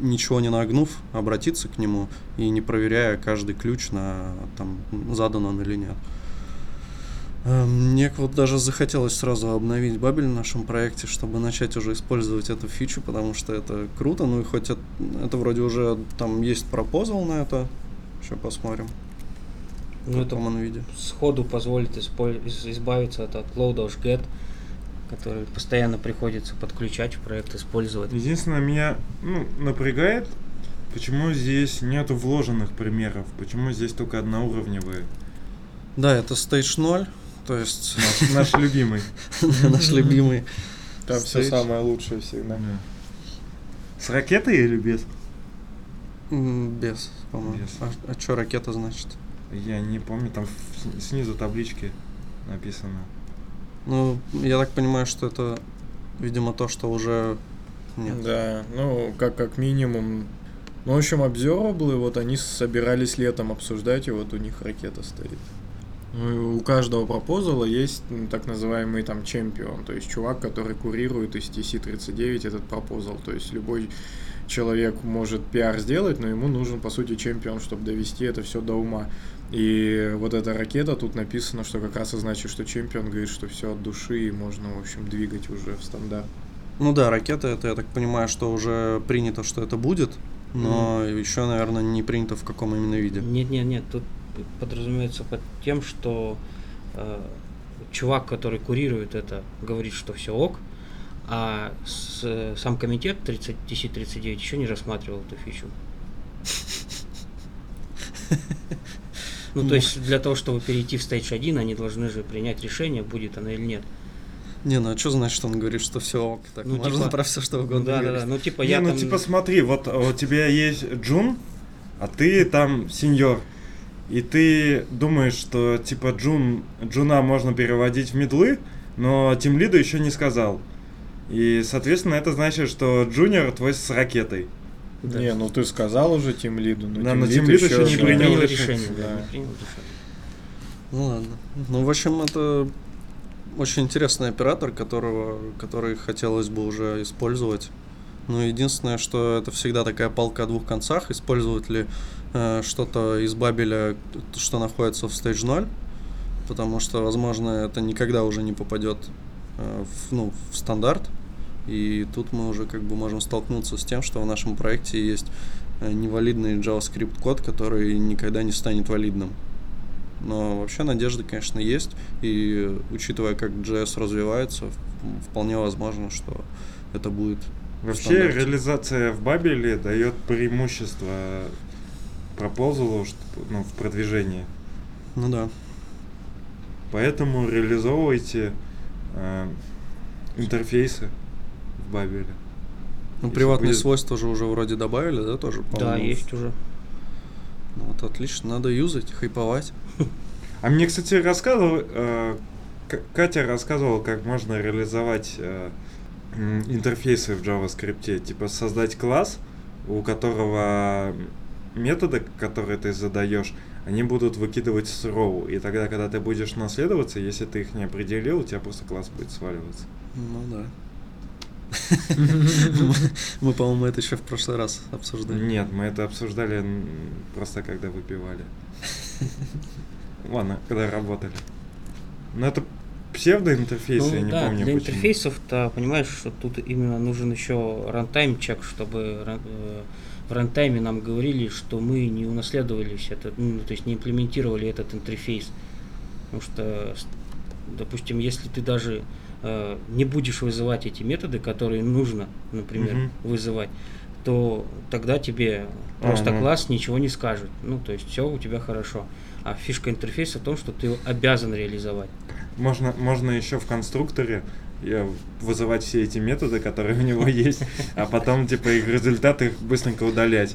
ничего не нагнув, обратиться к нему и не проверяя каждый ключ на там задан он или нет. Э, Мне вот даже захотелось сразу обновить Бабель в нашем проекте, чтобы начать уже использовать эту фичу, потому что это круто. Ну и хоть это, это вроде уже там есть пропозал на это. Сейчас посмотрим, Ну, в это он виде. сходу позволит избавиться от upload get, который постоянно приходится подключать в проект, использовать. Единственное, меня ну, напрягает, почему здесь нету вложенных примеров, почему здесь только одноуровневые. Да, это Stage 0, то есть Наш, любимый. наш любимый. Там все самое лучшее всегда. Да. С ракетой или без? Без, по-моему. Без. А, что ракета значит? Я не помню, там снизу таблички написано. Ну, я так понимаю, что это, видимо, то, что уже нет. Да, ну, как, как минимум. Ну, в общем, обзорблы, вот они собирались летом обсуждать, и вот у них ракета стоит. Ну, и у каждого пропозала есть м, так называемый там чемпион, то есть чувак, который курирует из TC39 этот пропозал. То есть любой человек может пиар сделать, но ему нужен, по сути, чемпион, чтобы довести это все до ума. И вот эта ракета, тут написано, что как раз и значит, что чемпион говорит, что все от души, и можно, в общем, двигать уже в стандарт. Ну да, ракета, это, я так понимаю, что уже принято, что это будет, но еще, наверное, не принято в каком именно виде. Нет, нет, нет, тут подразумевается под тем, что э, чувак, который курирует это, говорит, что все ок, а с- сам комитет 30, TC39 еще не рассматривал эту фичу. Ну, то есть для того, чтобы перейти в стейдж 1, они должны же принять решение, будет она или нет. Не, ну а что значит, что он говорит, что все ок? Так Ну, можно типа- про все что Ну, угодно да, да, говорить. да. Ну, типа, Не, я ну там... типа смотри, вот а, у тебя есть Джун, а ты там senior. И ты думаешь, что типа Джун, Джуна можно переводить в мидлы, но Тимлиду еще не сказал. И, соответственно, это значит, что junior твой с ракетой. Да. Не, ну ты сказал уже Тим Лиду, но Да, но Team Lead Team Lead еще не принял принял решение, решение. да, да. не принял решение. Ну ладно. Ну, в общем, это очень интересный оператор, которого, который хотелось бы уже использовать. Ну, единственное, что это всегда такая палка о двух концах. Использовать ли э, что-то из Бабеля, что находится в Stage 0, потому что, возможно, это никогда уже не попадет э, в, ну, в стандарт. И тут мы уже как бы можем столкнуться с тем, что в нашем проекте есть э, невалидный JavaScript код, который никогда не станет валидным. Но вообще надежда, конечно, есть. И учитывая, как JS развивается, вполне возможно, что это будет Вообще реализация в Бабеле дает преимущество пропозалу ну, в продвижении. Ну да. Поэтому реализовывайте э, интерфейсы Бабеле. Ну, Если приватные будет- свойства же уже вроде добавили, да, тоже? Да, есть уже. Ну, вот отлично, надо юзать, хайповать. А мне, кстати, рассказывал, э, Катя рассказывала, как можно реализовать э, интерфейсы в JavaScript. Типа создать класс, у которого методы, которые ты задаешь, они будут выкидывать с row. И тогда, когда ты будешь наследоваться, если ты их не определил, у тебя просто класс будет сваливаться. Ну да. Мы, по-моему, это еще в прошлый раз обсуждали. Нет, мы это обсуждали просто когда выпивали. Ладно, когда работали. Но это псевдоинтерфейс, я Ну не да, помню для почему. интерфейсов-то, понимаешь, что тут именно нужен еще рантайм чек, чтобы э, в рантайме нам говорили, что мы не унаследовались этот, ну, то есть не имплементировали этот интерфейс. Потому что, допустим, если ты даже э, не будешь вызывать эти методы, которые нужно, например, Мгм. вызывать, то тогда тебе просто Ага. класс ничего не скажет. Ну, то есть все у тебя хорошо. А фишка интерфейса в том, что ты обязан реализовать. Можно, можно еще в конструкторе э, вызывать все эти методы, которые у него есть, а потом, типа, их результаты быстренько удалять.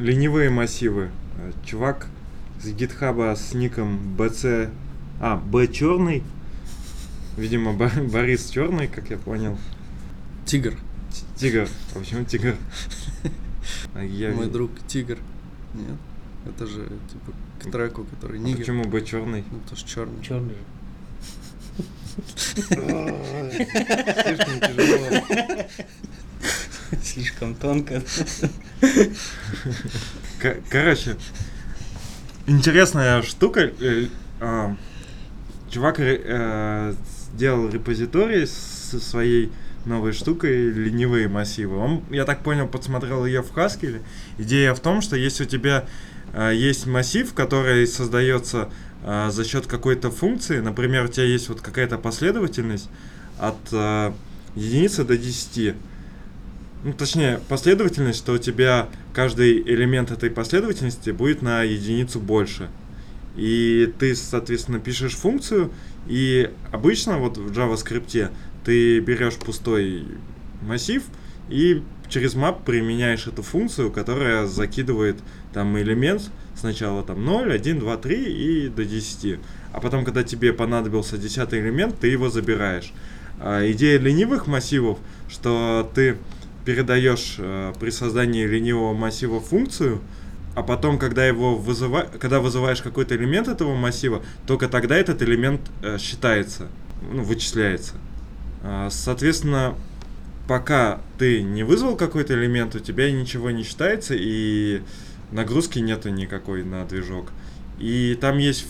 Ленивые массивы. Э, Чувак с гитхаба с ником BC... А, Б черный. Видимо, Бо- Борис черный, как я понял. Тигр. Т- Тигр. А почему тигр? А я Мой друг Тигр. Нет. Это же типа к треку, который А нигер. почему Б черный? Ну, потому что черный. Черный. Слишком тяжело. Слишком тонко. Короче, интересная штука. э, а, Чувак ре- э, сделал репозиторий со своей новой штукой ленивые массивы. Он, я так понял, подсмотрел ее в Haskell. Идея в том, что если у тебя э, есть массив, который создается э, за счет какой-то функции, например, у тебя есть вот какая-то последовательность от э, единицы до 10, ну, точнее, последовательность, что у тебя каждый элемент этой последовательности будет на единицу больше. И ты, соответственно, пишешь функцию, и обычно вот в JavaScript ты берешь пустой массив и через map применяешь эту функцию, которая закидывает там элемент сначала там 0, 1, 2, 3 и до 10. А потом, когда тебе понадобился 10 элемент, ты его забираешь. А, идея ленивых массивов, что ты передаешь э, при создании ленивого массива функцию, а потом, когда его вызыва... когда вызываешь какой-то элемент этого массива, только тогда этот элемент э, считается, ну, вычисляется. А, соответственно, пока ты не вызвал какой-то элемент, у тебя ничего не считается, и нагрузки нету никакой на движок. И там есть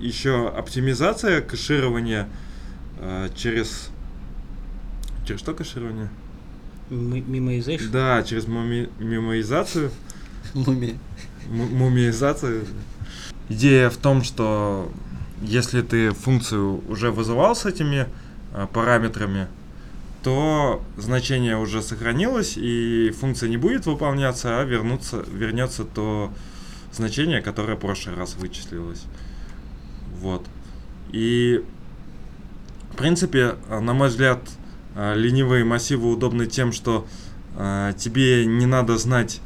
еще оптимизация кэширования э, через... Через что кэширование? Мимоизейшн. Да, через муми- мемоизацию. Мумия. М- мумиизацию. Идея в том, что если ты функцию уже вызывал с этими параметрами, то значение уже сохранилось, и функция не будет выполняться, а вернуться, вернется то значение, которое в прошлый раз вычислилось. Вот. И, в принципе, на мой взгляд, ленивые массивы удобны тем, что а, тебе не надо знать,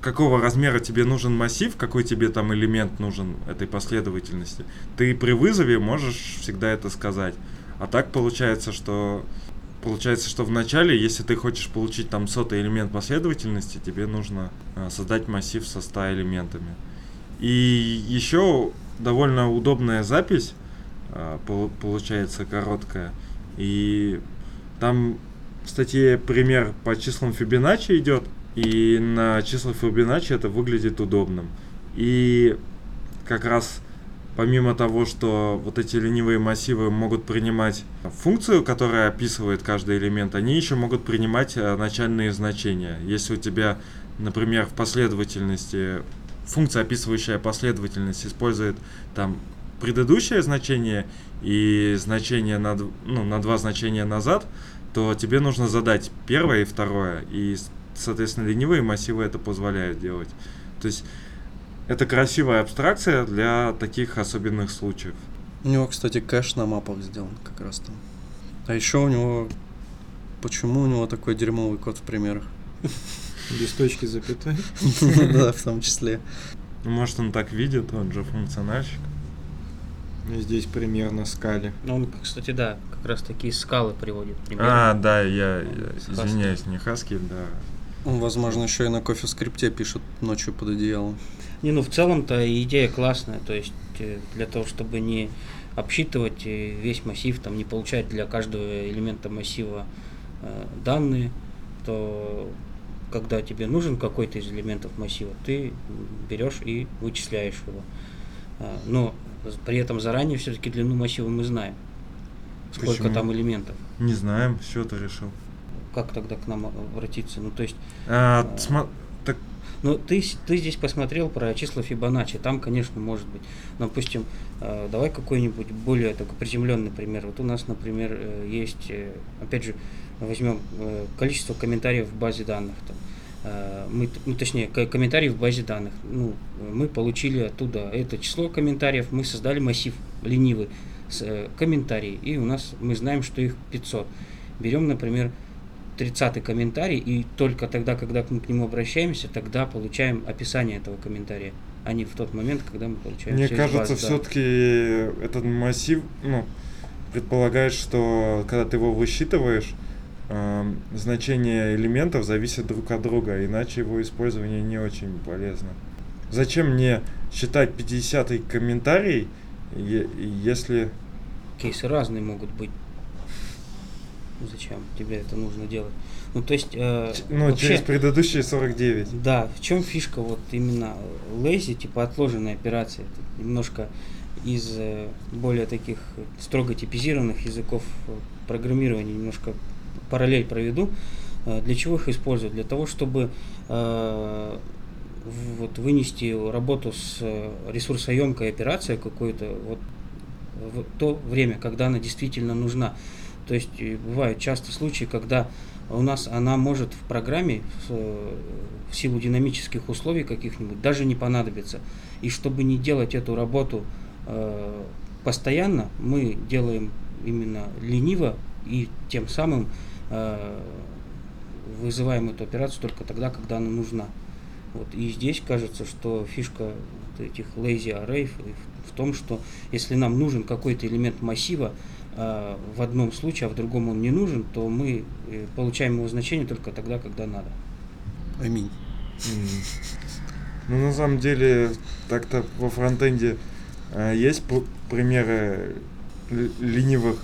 какого размера тебе нужен массив, какой тебе там элемент нужен этой последовательности. Ты при вызове можешь всегда это сказать. А так получается, что получается, что в начале, если ты хочешь получить там сотый элемент последовательности, тебе нужно а, создать массив со 100 элементами. И еще довольно удобная запись а, пол- получается короткая. И там в статье пример по числам Фибоначчи идет, и на числах Фибоначчи это выглядит удобным. И как раз помимо того, что вот эти ленивые массивы могут принимать функцию, которая описывает каждый элемент, они еще могут принимать э, начальные значения. Если у тебя, например, в последовательности функция, описывающая последовательность, использует там предыдущее значение и значение на, ну, на два значения назад, то тебе нужно задать первое и второе. И, соответственно, ленивые массивы это позволяют делать. То есть это красивая абстракция для таких особенных случаев. У него, кстати, кэш на мапах сделан как раз там. А еще у него... Почему у него такой дерьмовый код в примерах? Без точки запятой. Да, в том числе. Ну, Может, он так видит, он же функциональщик. Здесь пример на скале. Ну, он, кстати, да, как раз такие скалы приводит. примеры. А, да, я, я извиняюсь, не Хаски, да. Он, возможно, еще и на кофе скрипте пишет ночью под одеялом. Не, ну в целом-то идея классная, то есть э, для того, чтобы не обсчитывать э, весь массив, там не получать для каждого элемента массива э, данные, то когда тебе нужен какой-то из элементов массива, ты берешь и вычисляешь его. А, Но при этом заранее все-таки длину массива мы знаем. Сколько Почему? там элементов. Не знаем, с чего ты решил. Как тогда к нам обратиться? Ну, то есть А, А. сма- так, Ну, ты, ты здесь посмотрел про числа Фибоначчи, там, конечно, может быть. Допустим, э, давай какой-нибудь более такой приземленный пример. Вот у нас, например, э, есть, э, опять же, возьмем э, количество комментариев в базе данных. Там. Э, Мы, ну, точнее, ко- комментарии в базе данных. Ну, мы получили оттуда это число комментариев, мы создали массив ленивый с э, комментарий, и у нас мы знаем, что их 500. Берем, например, 30 комментарий, и только тогда, когда мы к нему обращаемся, тогда получаем описание этого комментария, а не в тот момент, когда мы получаем мне кажется, да. все-таки этот массив, ну, предполагает, что когда ты его высчитываешь, эм, значение элементов зависит друг от друга, иначе его использование не очень полезно. Зачем мне считать 50-й комментарий, если... Кейсы разные могут быть. Зачем тебе это нужно делать? Ну, то есть... э, Ну, вообще- через предыдущие 49. Да, в чем фишка вот именно lazy, типа отложенной операции? Это немножко из э, более таких строго типизированных языков э, программирования немножко параллель проведу. Э, Для чего их используют? Для того, чтобы э, вот вынести работу с э, ресурсоемкой операцией какой-то вот в то время, когда она действительно нужна. То есть бывают часто случаи, когда у нас она может в программе в силу динамических условий каких-нибудь даже не понадобиться. И чтобы не делать эту работу постоянно, мы делаем именно лениво и тем самым вызываем эту операцию только тогда, когда она нужна. Вот. И здесь кажется, что фишка вот этих lazy array в, в том, что если нам нужен какой-то элемент массива, э, в одном случае, а в другом он не нужен, то мы э, получаем его значение только тогда, когда надо. Аминь. Ну, на самом деле, так-то во фронтенде э, есть примеры ленивых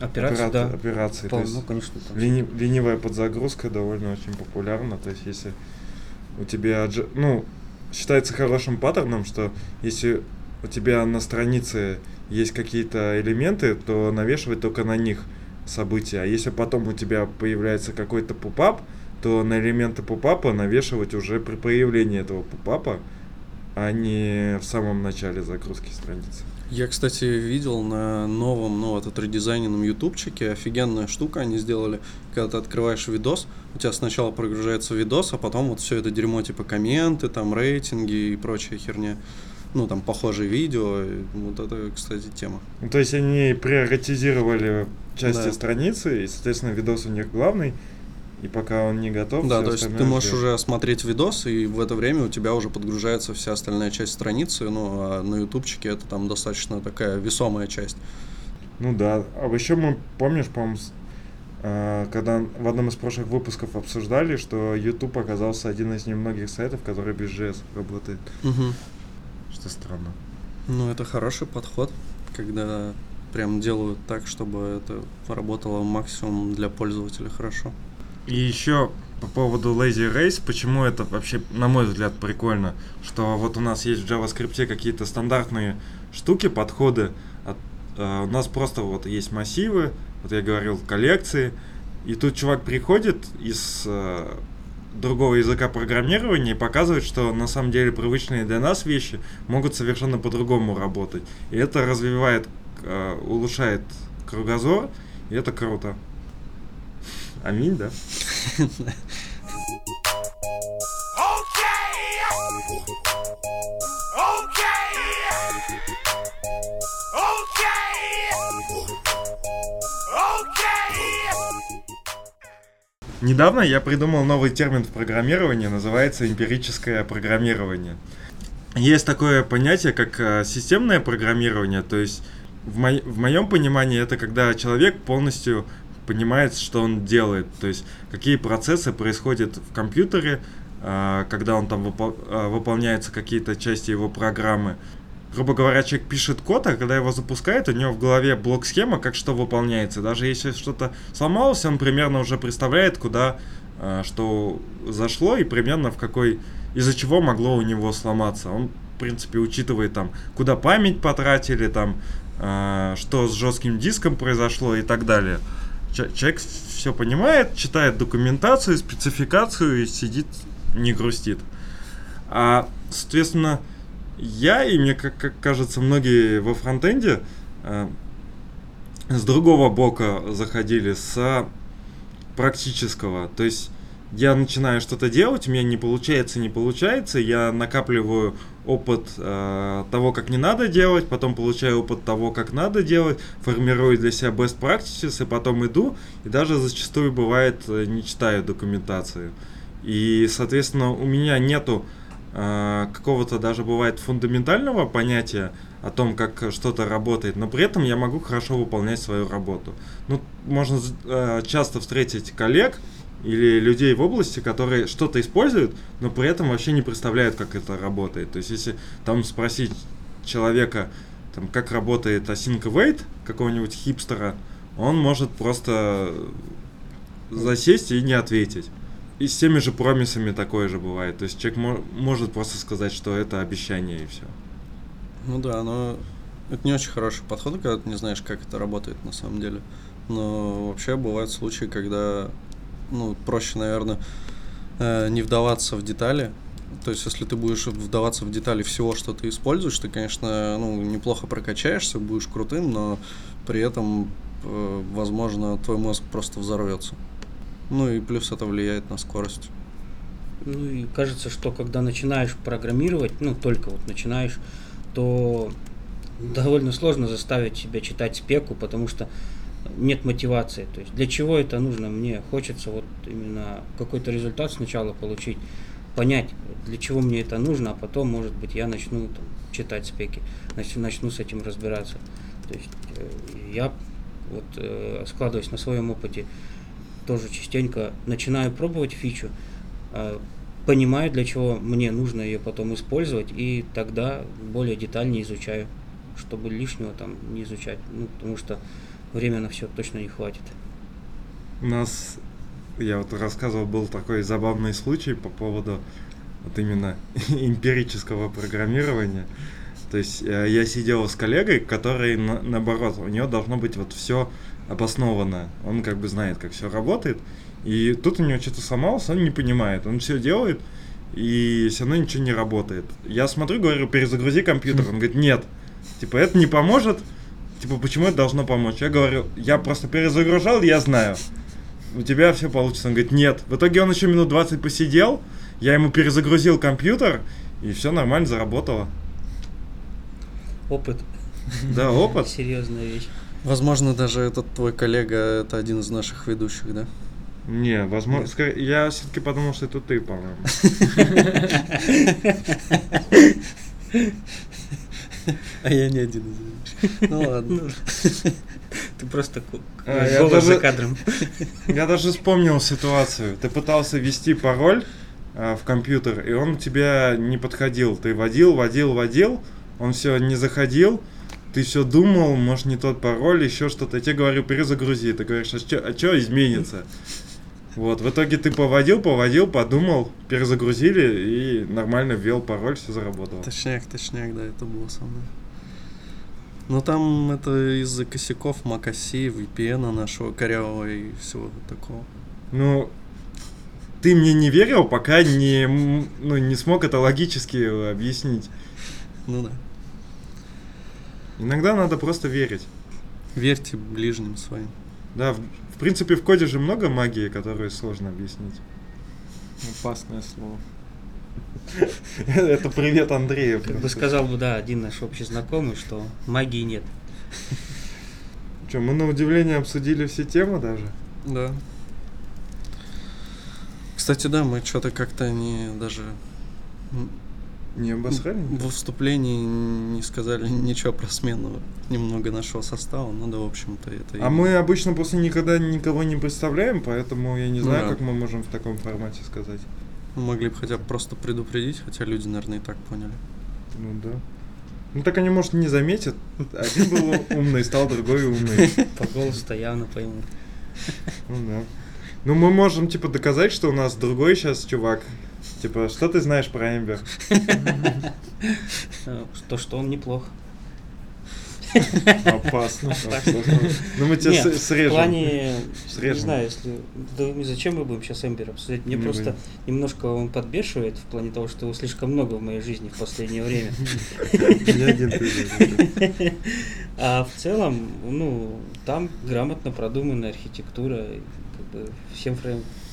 Операция, операт- да. операций. То есть ну, конечно, там лени- ленивая подзагрузка довольно очень популярна. То есть, если у тебя, ну, считается хорошим паттерном, что если у тебя на странице есть какие-то элементы, то навешивать только на них события. А если потом у тебя появляется какой-то пупап, то на элементы пупапа навешивать уже при появлении этого пупапа, а не в самом начале загрузки страницы. Я, кстати, видел на новом, ну, вот, отредизайненном ютубчике офигенная штука они сделали. Когда ты открываешь видос, у тебя сначала прогружается видос, а потом вот все это дерьмо, типа комменты, там, рейтинги и прочая херня. Ну, там, похожие видео. Вот это, кстати, тема. Ну, то есть они приоритизировали части Да. страницы, и, соответственно, видос у них главный, и пока он не готов, Да, то есть ты можешь ждёт. уже смотреть видос, и в это время у тебя уже подгружается вся остальная часть страницы, ну, а на ютубчике это там достаточно такая весомая часть. Ну да. А еще мы, помнишь, по-моему, а, когда в одном из прошлых выпусков обсуждали, что YouTube оказался один из немногих сайтов, который без JS работает. Что странно. Ну, это хороший подход, когда прям делают так, чтобы это работало максимум для пользователя хорошо. И еще по поводу Lazy Race, почему это вообще, на мой взгляд, прикольно, что вот у нас есть в JavaScript какие-то стандартные штуки, подходы, от, э, у нас просто вот есть массивы, вот я говорил, коллекции, и тут чувак приходит из э, другого языка программирования и показывает, что на самом деле привычные для нас вещи могут совершенно по-другому работать. И это развивает, э, улучшает кругозор, и это круто. Аминь, да? Недавно я придумал новый термин в программировании, называется эмпирическое программирование. Есть такое понятие, как э, системное программирование, то есть в, мо- в моем понимании это когда человек полностью понимает, что он делает, то есть какие процессы происходят в компьютере, э, когда он там выпол- э, выполняются какие-то части его программы. Грубо говоря, человек пишет код, а когда его запускает, у него в голове блок-схема, как что выполняется. Даже если что-то сломалось, он примерно уже представляет, куда э, что зашло и примерно в какой из-за чего могло у него сломаться. Он, в принципе, учитывает там, куда память потратили, там, что с жестким диском произошло и так далее. Человек все понимает, читает документацию, спецификацию и сидит, не грустит. А, соответственно, я и мне, как, как кажется, многие во фронтенде э, с другого бока заходили, с практического. То есть я начинаю что-то делать, у меня не получается, не получается, я накапливаю опыт э, того, как не надо делать, потом получаю опыт того, как надо делать, формирую для себя best practices, и потом иду, и даже зачастую бывает э, не читаю документацию. И, соответственно, у меня нету э, какого-то даже бывает фундаментального понятия о том, как что-то работает, но при этом я могу хорошо выполнять свою работу. Ну, можно э, часто встретить коллег, или людей в области, которые что-то используют, но при этом вообще не представляют, как это работает. То есть, если там спросить человека, там, как работает async await какого-нибудь хипстера, он может просто засесть и не ответить. И с теми же промисами такое же бывает. То есть человек мо- может просто сказать, что это обещание и все. Ну да, но это не очень хороший подход, когда ты не знаешь, как это работает на самом деле. Но вообще бывают случаи, когда ну, проще, наверное, э, не вдаваться в детали. То есть, если ты будешь вдаваться в детали всего, что ты используешь, ты, конечно, ну, неплохо прокачаешься, будешь крутым, но при этом, э, возможно, твой мозг просто взорвется. Ну и плюс это влияет на скорость. Ну и кажется, что когда начинаешь программировать, ну только вот начинаешь, то довольно сложно заставить себя читать спеку, потому что нет мотивации. То есть для чего это нужно? Мне хочется вот именно какой-то результат сначала получить, понять, для чего мне это нужно, а потом, может быть, я начну там, читать спеки, начну, начну с этим разбираться. То есть э, я вот э, складываясь на своем опыте, тоже частенько начинаю пробовать фичу, э, понимаю, для чего мне нужно ее потом использовать, и тогда более детально изучаю, чтобы лишнего там не изучать. Ну, потому что время на все точно не хватит. У нас, я вот рассказывал, был такой забавный случай по поводу вот именно эмпирического программирования. То есть э, я сидел с коллегой, который на, наоборот, у него должно быть вот все обосновано. Он как бы знает, как все работает. И тут у него что-то сломалось, он не понимает. Он все делает, и все равно ничего не работает. Я смотрю, говорю, перезагрузи компьютер. Он говорит, нет. Типа, это не поможет. Типа, почему это должно помочь? Я говорю, я просто перезагружал, я знаю. У тебя все получится. Он говорит, нет. В итоге он еще минут 20 посидел, я ему перезагрузил компьютер, и все нормально заработало. Опыт. Да, опыт. Серьезная вещь. Возможно, даже этот твой коллега это один из наших ведущих, да? Не, возможно, ска- я все-таки подумал, что это ты, по-моему. А я не один из ведущих. Ну ладно. Ты просто ку- А, я голос за даже- кадром. Я даже вспомнил ситуацию. Ты пытался ввести пароль а, в компьютер, и он у тебя не подходил. Ты водил, водил, водил, он все не заходил. Ты все думал, может не тот пароль, еще что-то. Я тебе говорю, перезагрузи. Ты говоришь, а что изменится? Вот, в итоге ты поводил, поводил, подумал, перезагрузили и нормально ввел пароль, все заработало. Точняк, точняк, да, это было со мной. Но там это из-за косяков Макаси, VPN нашего корявого и всего такого. Ну, ты мне не верил, пока не, ну, не смог это логически объяснить. Ну да. Иногда надо просто верить. Верьте ближним своим. Да, в, в принципе, в коде же много магии, которую сложно объяснить. Опасное слово. Это привет Андрею. Как бы сказал бы, да, один наш общий знакомый, что магии нет. Что, мы на удивление обсудили все темы даже? Да. Кстати, да, мы что-то как-то не даже Не обосрали? во вступлении не сказали ничего про смену немного нашего состава. Ну да, в общем-то, это... А и- мы обычно просто никогда никого не представляем, поэтому я не знаю, да. как мы можем в таком формате сказать. Мы могли бы хотя бы просто предупредить, хотя люди, наверное, и так поняли. Ну да. Ну так они, может, не заметят. Один был умный, стал другой умный. По голосу-то явно пойму. Ну да. Ну мы можем, типа, доказать, что у нас другой сейчас чувак. Типа, что ты знаешь про Эмбер? Э, То, что он неплох. Опасно. Ну мы тебя Нет, с- в срежем. плане, Срежем. не знаю, если... Зачем мы будем сейчас Эмбер обсуждать? Мне Не просто немножко он подбешивает в плане того, что его слишком много в моей жизни в последнее время. А в целом, ну, там грамотно продуманная архитектура, всем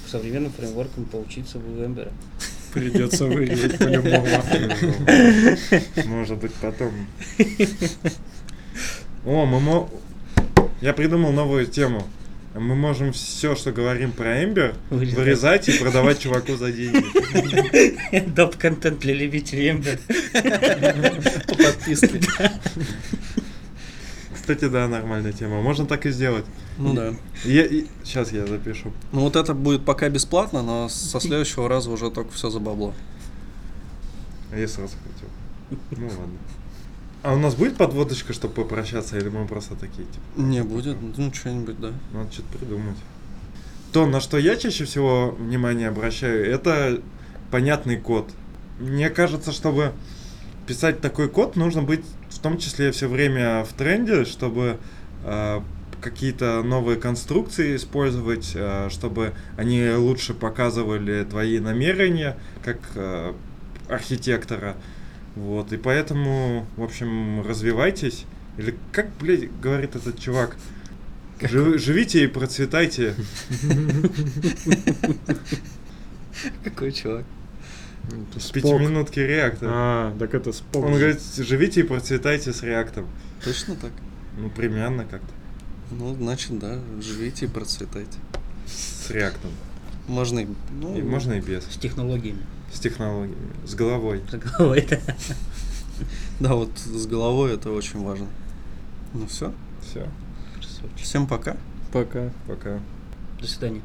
современным фреймворкам поучиться в Эмбера. Придется выявить по-любому. Может быть, потом. О, мы мо... Я придумал новую тему. Мы можем все, что говорим про Эмбер, Вырезать. вырезать и продавать чуваку за деньги. Доп-контент для любителей Эмбер. По подписке. Кстати, да, нормальная тема. Можно так и сделать. Ну да. Сейчас я запишу. Ну вот это будет пока бесплатно, но со следующего раза уже только все за бабло. А я сразу хотел. Ну ладно. А у нас будет подводочка, чтобы попрощаться, или мы просто такие, типа, Не будет, ну что-нибудь, да. надо что-то придумать. То, на что я чаще всего внимание обращаю, это понятный код. Мне кажется, чтобы писать такой код, нужно быть в том числе все время в тренде, чтобы э, какие-то новые конструкции использовать, э, чтобы они лучше показывали твои намерения как э, архитектора. Вот, и поэтому, в общем, развивайтесь. Или как, блядь, говорит этот чувак, «Жи- живите и процветайте. Какой чувак? С Спок. пятиминутки реактор. А, так это спок. Он говорит, живите и процветайте с реактом. Точно так? Ну, примерно как-то. Ну, значит, да, живите и процветайте. С реактом. Можно и... Ну, И можно и без. С технологиями. С технологиями. С головой. За головой, да. Да, вот с головой это очень важно. Ну все. Все. Всем пока. Пока. Пока. До свидания.